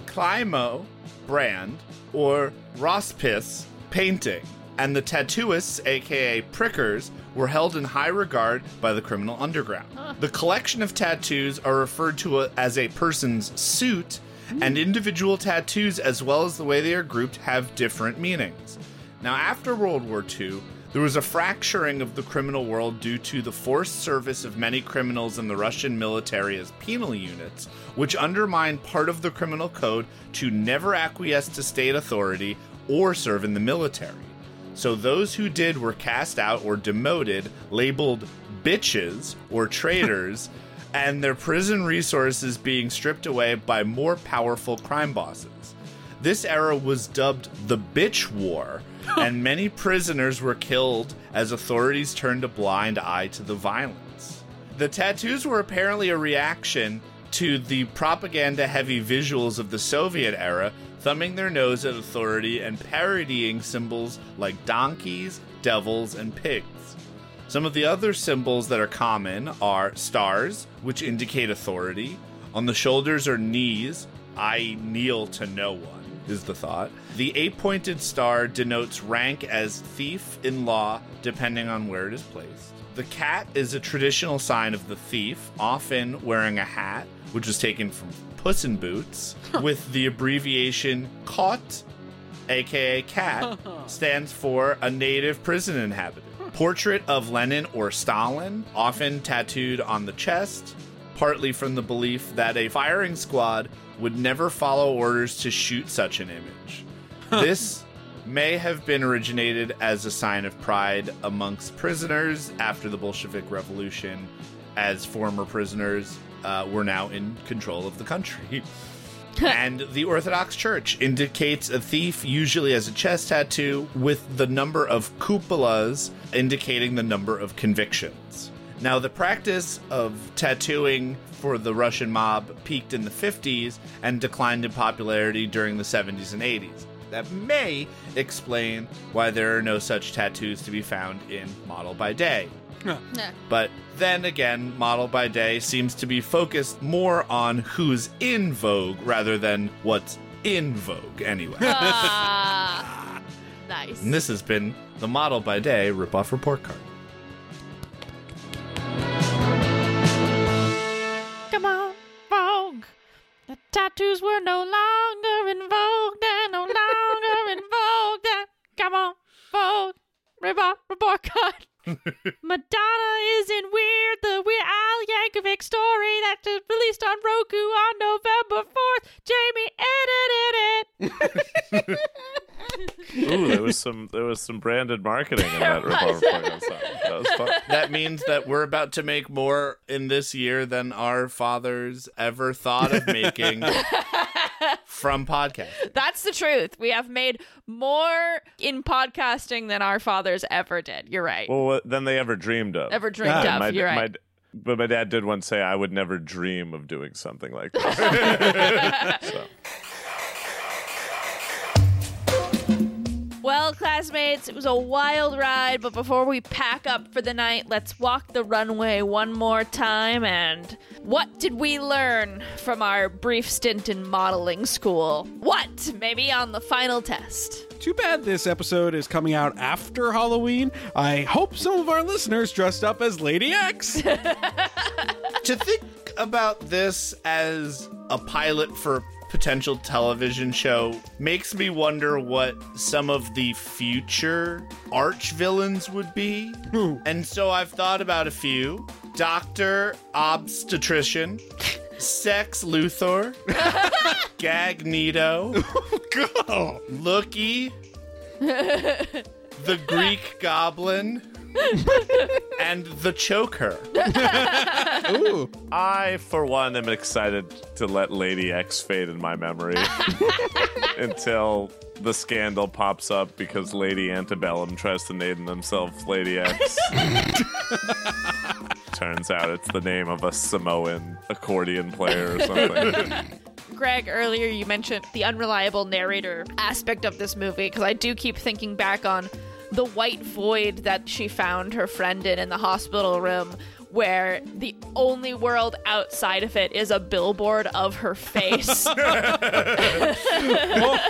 Climo, brand, or Rospis, painting, and the tattooists, aka prickers, were held in high regard by the criminal underground. The collection of tattoos are referred to as a person's suit, and hmm. individual tattoos, as well as the way they are grouped, have different meanings. Now, after World War II, there was a fracturing of the criminal world due to the forced service of many criminals in the Russian military as penal units, which undermined part of the criminal code to never acquiesce to state authority or serve in the military. So those who did were cast out or demoted, labeled bitches or traitors, and their prison resources being stripped away by more powerful crime bosses. This era was dubbed the Bitch War, and many prisoners were killed as authorities turned a blind eye to the violence. The tattoos were apparently a reaction to the propaganda heavy visuals of the Soviet era, thumbing their nose at authority and parodying symbols like donkeys, devils, and pigs. Some of the other symbols that are common are stars, which indicate authority. On the shoulders or knees. I kneel to no one, is the thought. The eight pointed star denotes rank as thief in law, depending on where it is placed. The cat is a traditional sign of the thief, often wearing a hat, which was taken from Puss in Boots, with the abbreviation CAUT, aka cat, stands for a native prison inhabitant. Portrait of Lenin or Stalin, often tattooed on the chest, partly from the belief that a firing squad would never follow orders to shoot such an image. This may have been originated as a sign of pride amongst prisoners after the Bolshevik Revolution, as former prisoners uh, were now in control of the country. and the Orthodox Church indicates a thief usually as a chest tattoo with the number of cupolas indicating the number of convictions. Now, the practice of tattooing for the Russian mob peaked in the 50s and declined in popularity during the 70s and 80s. That may explain why there are no such tattoos to be found in Model by Day. But then again, Model by Day seems to be focused more on who's in vogue rather than what's in vogue anyway. Ah, nice. and this has been the Model by Day ripoff report card. Come on, Vogue. The tattoos were no longer in vogue. They're no longer in vogue. Then come on, Vogue. Report, report card. Madonna is in Weird, the Weird Al Yankovic story that is released on Roku on November 4th. Jamie edited it. Ooh, there was some there was some branded marketing in that revolver point song. That was fun. That means that we're about to make more in this year than our fathers ever thought of making from podcast. That's the truth. We have made more in podcasting than our fathers ever did. You're right. Well, than they ever dreamed of. Ever dreamed of, My, you're right. my- but my dad did once say I would never dream of doing something like this. so. Well, classmates. It was a wild ride, but before we pack up for the night, let's walk the runway one more time. And what did we learn from our brief stint in modeling school? What? Maybe on the final test. Too bad this episode is coming out after Halloween. I hope some of our listeners dressed up as Lady X. to think about this as a pilot for a potential television show makes me wonder what some of the future arch villains would be. And so I've thought about a few. Doctor Obstetrician, Sex Luthor, Gagnito, Looky, the Greek Goblin, and the Choker. Ooh. I, for one, am excited to let Lady X fade in my memory until the scandal pops up because Lady Antebellum tries to name themselves Lady X. Turns out it's the name of a Samoan accordion player or something. Greg, earlier you mentioned the unreliable narrator aspect of this movie because I do keep thinking back on the white void that she found her friend in in the hospital room where the only world outside of it is a billboard of her face.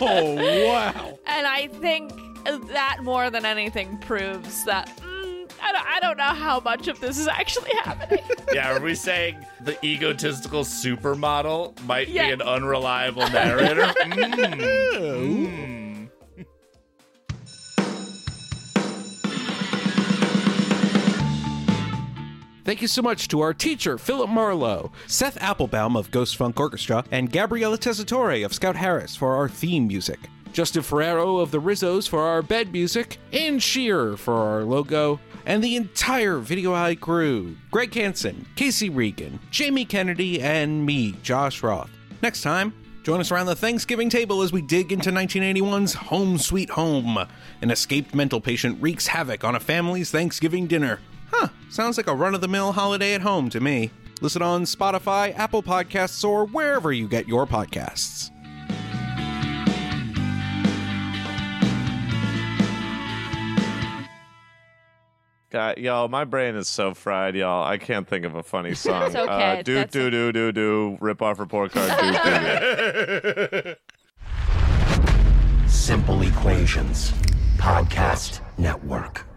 oh, wow. And I think that more than anything proves that mm, I, don't, I don't know how much of this is actually happening. yeah, are we saying the egotistical supermodel might Yeah. be an unreliable narrator? Mm. Thank you so much to our teacher, Philip Marlowe, Seth Applebaum of Ghost Funk Orchestra, and Gabriella Tessitore of Scout Harris for our theme music. Justin Ferrero of the Rizzos for our bed music, and Shearer for our logo, and the entire Video Eye crew Greg Hansen, Casey Regan, Jamie Kennedy, and me, Josh Roth. Next time, join us around the Thanksgiving table as we dig into 1981's Home Sweet Home. An escaped mental patient wreaks havoc on a family's Thanksgiving dinner. Huh, sounds like a run of the mill holiday at home to me. Listen on Spotify, Apple Podcasts, or wherever you get your podcasts. God, y'all, my brain is so fried, y'all. I can't think of a funny song. It's okay. Uh, do That's do do do do. Rip off report card. Do do. Simple Equations Podcast Network.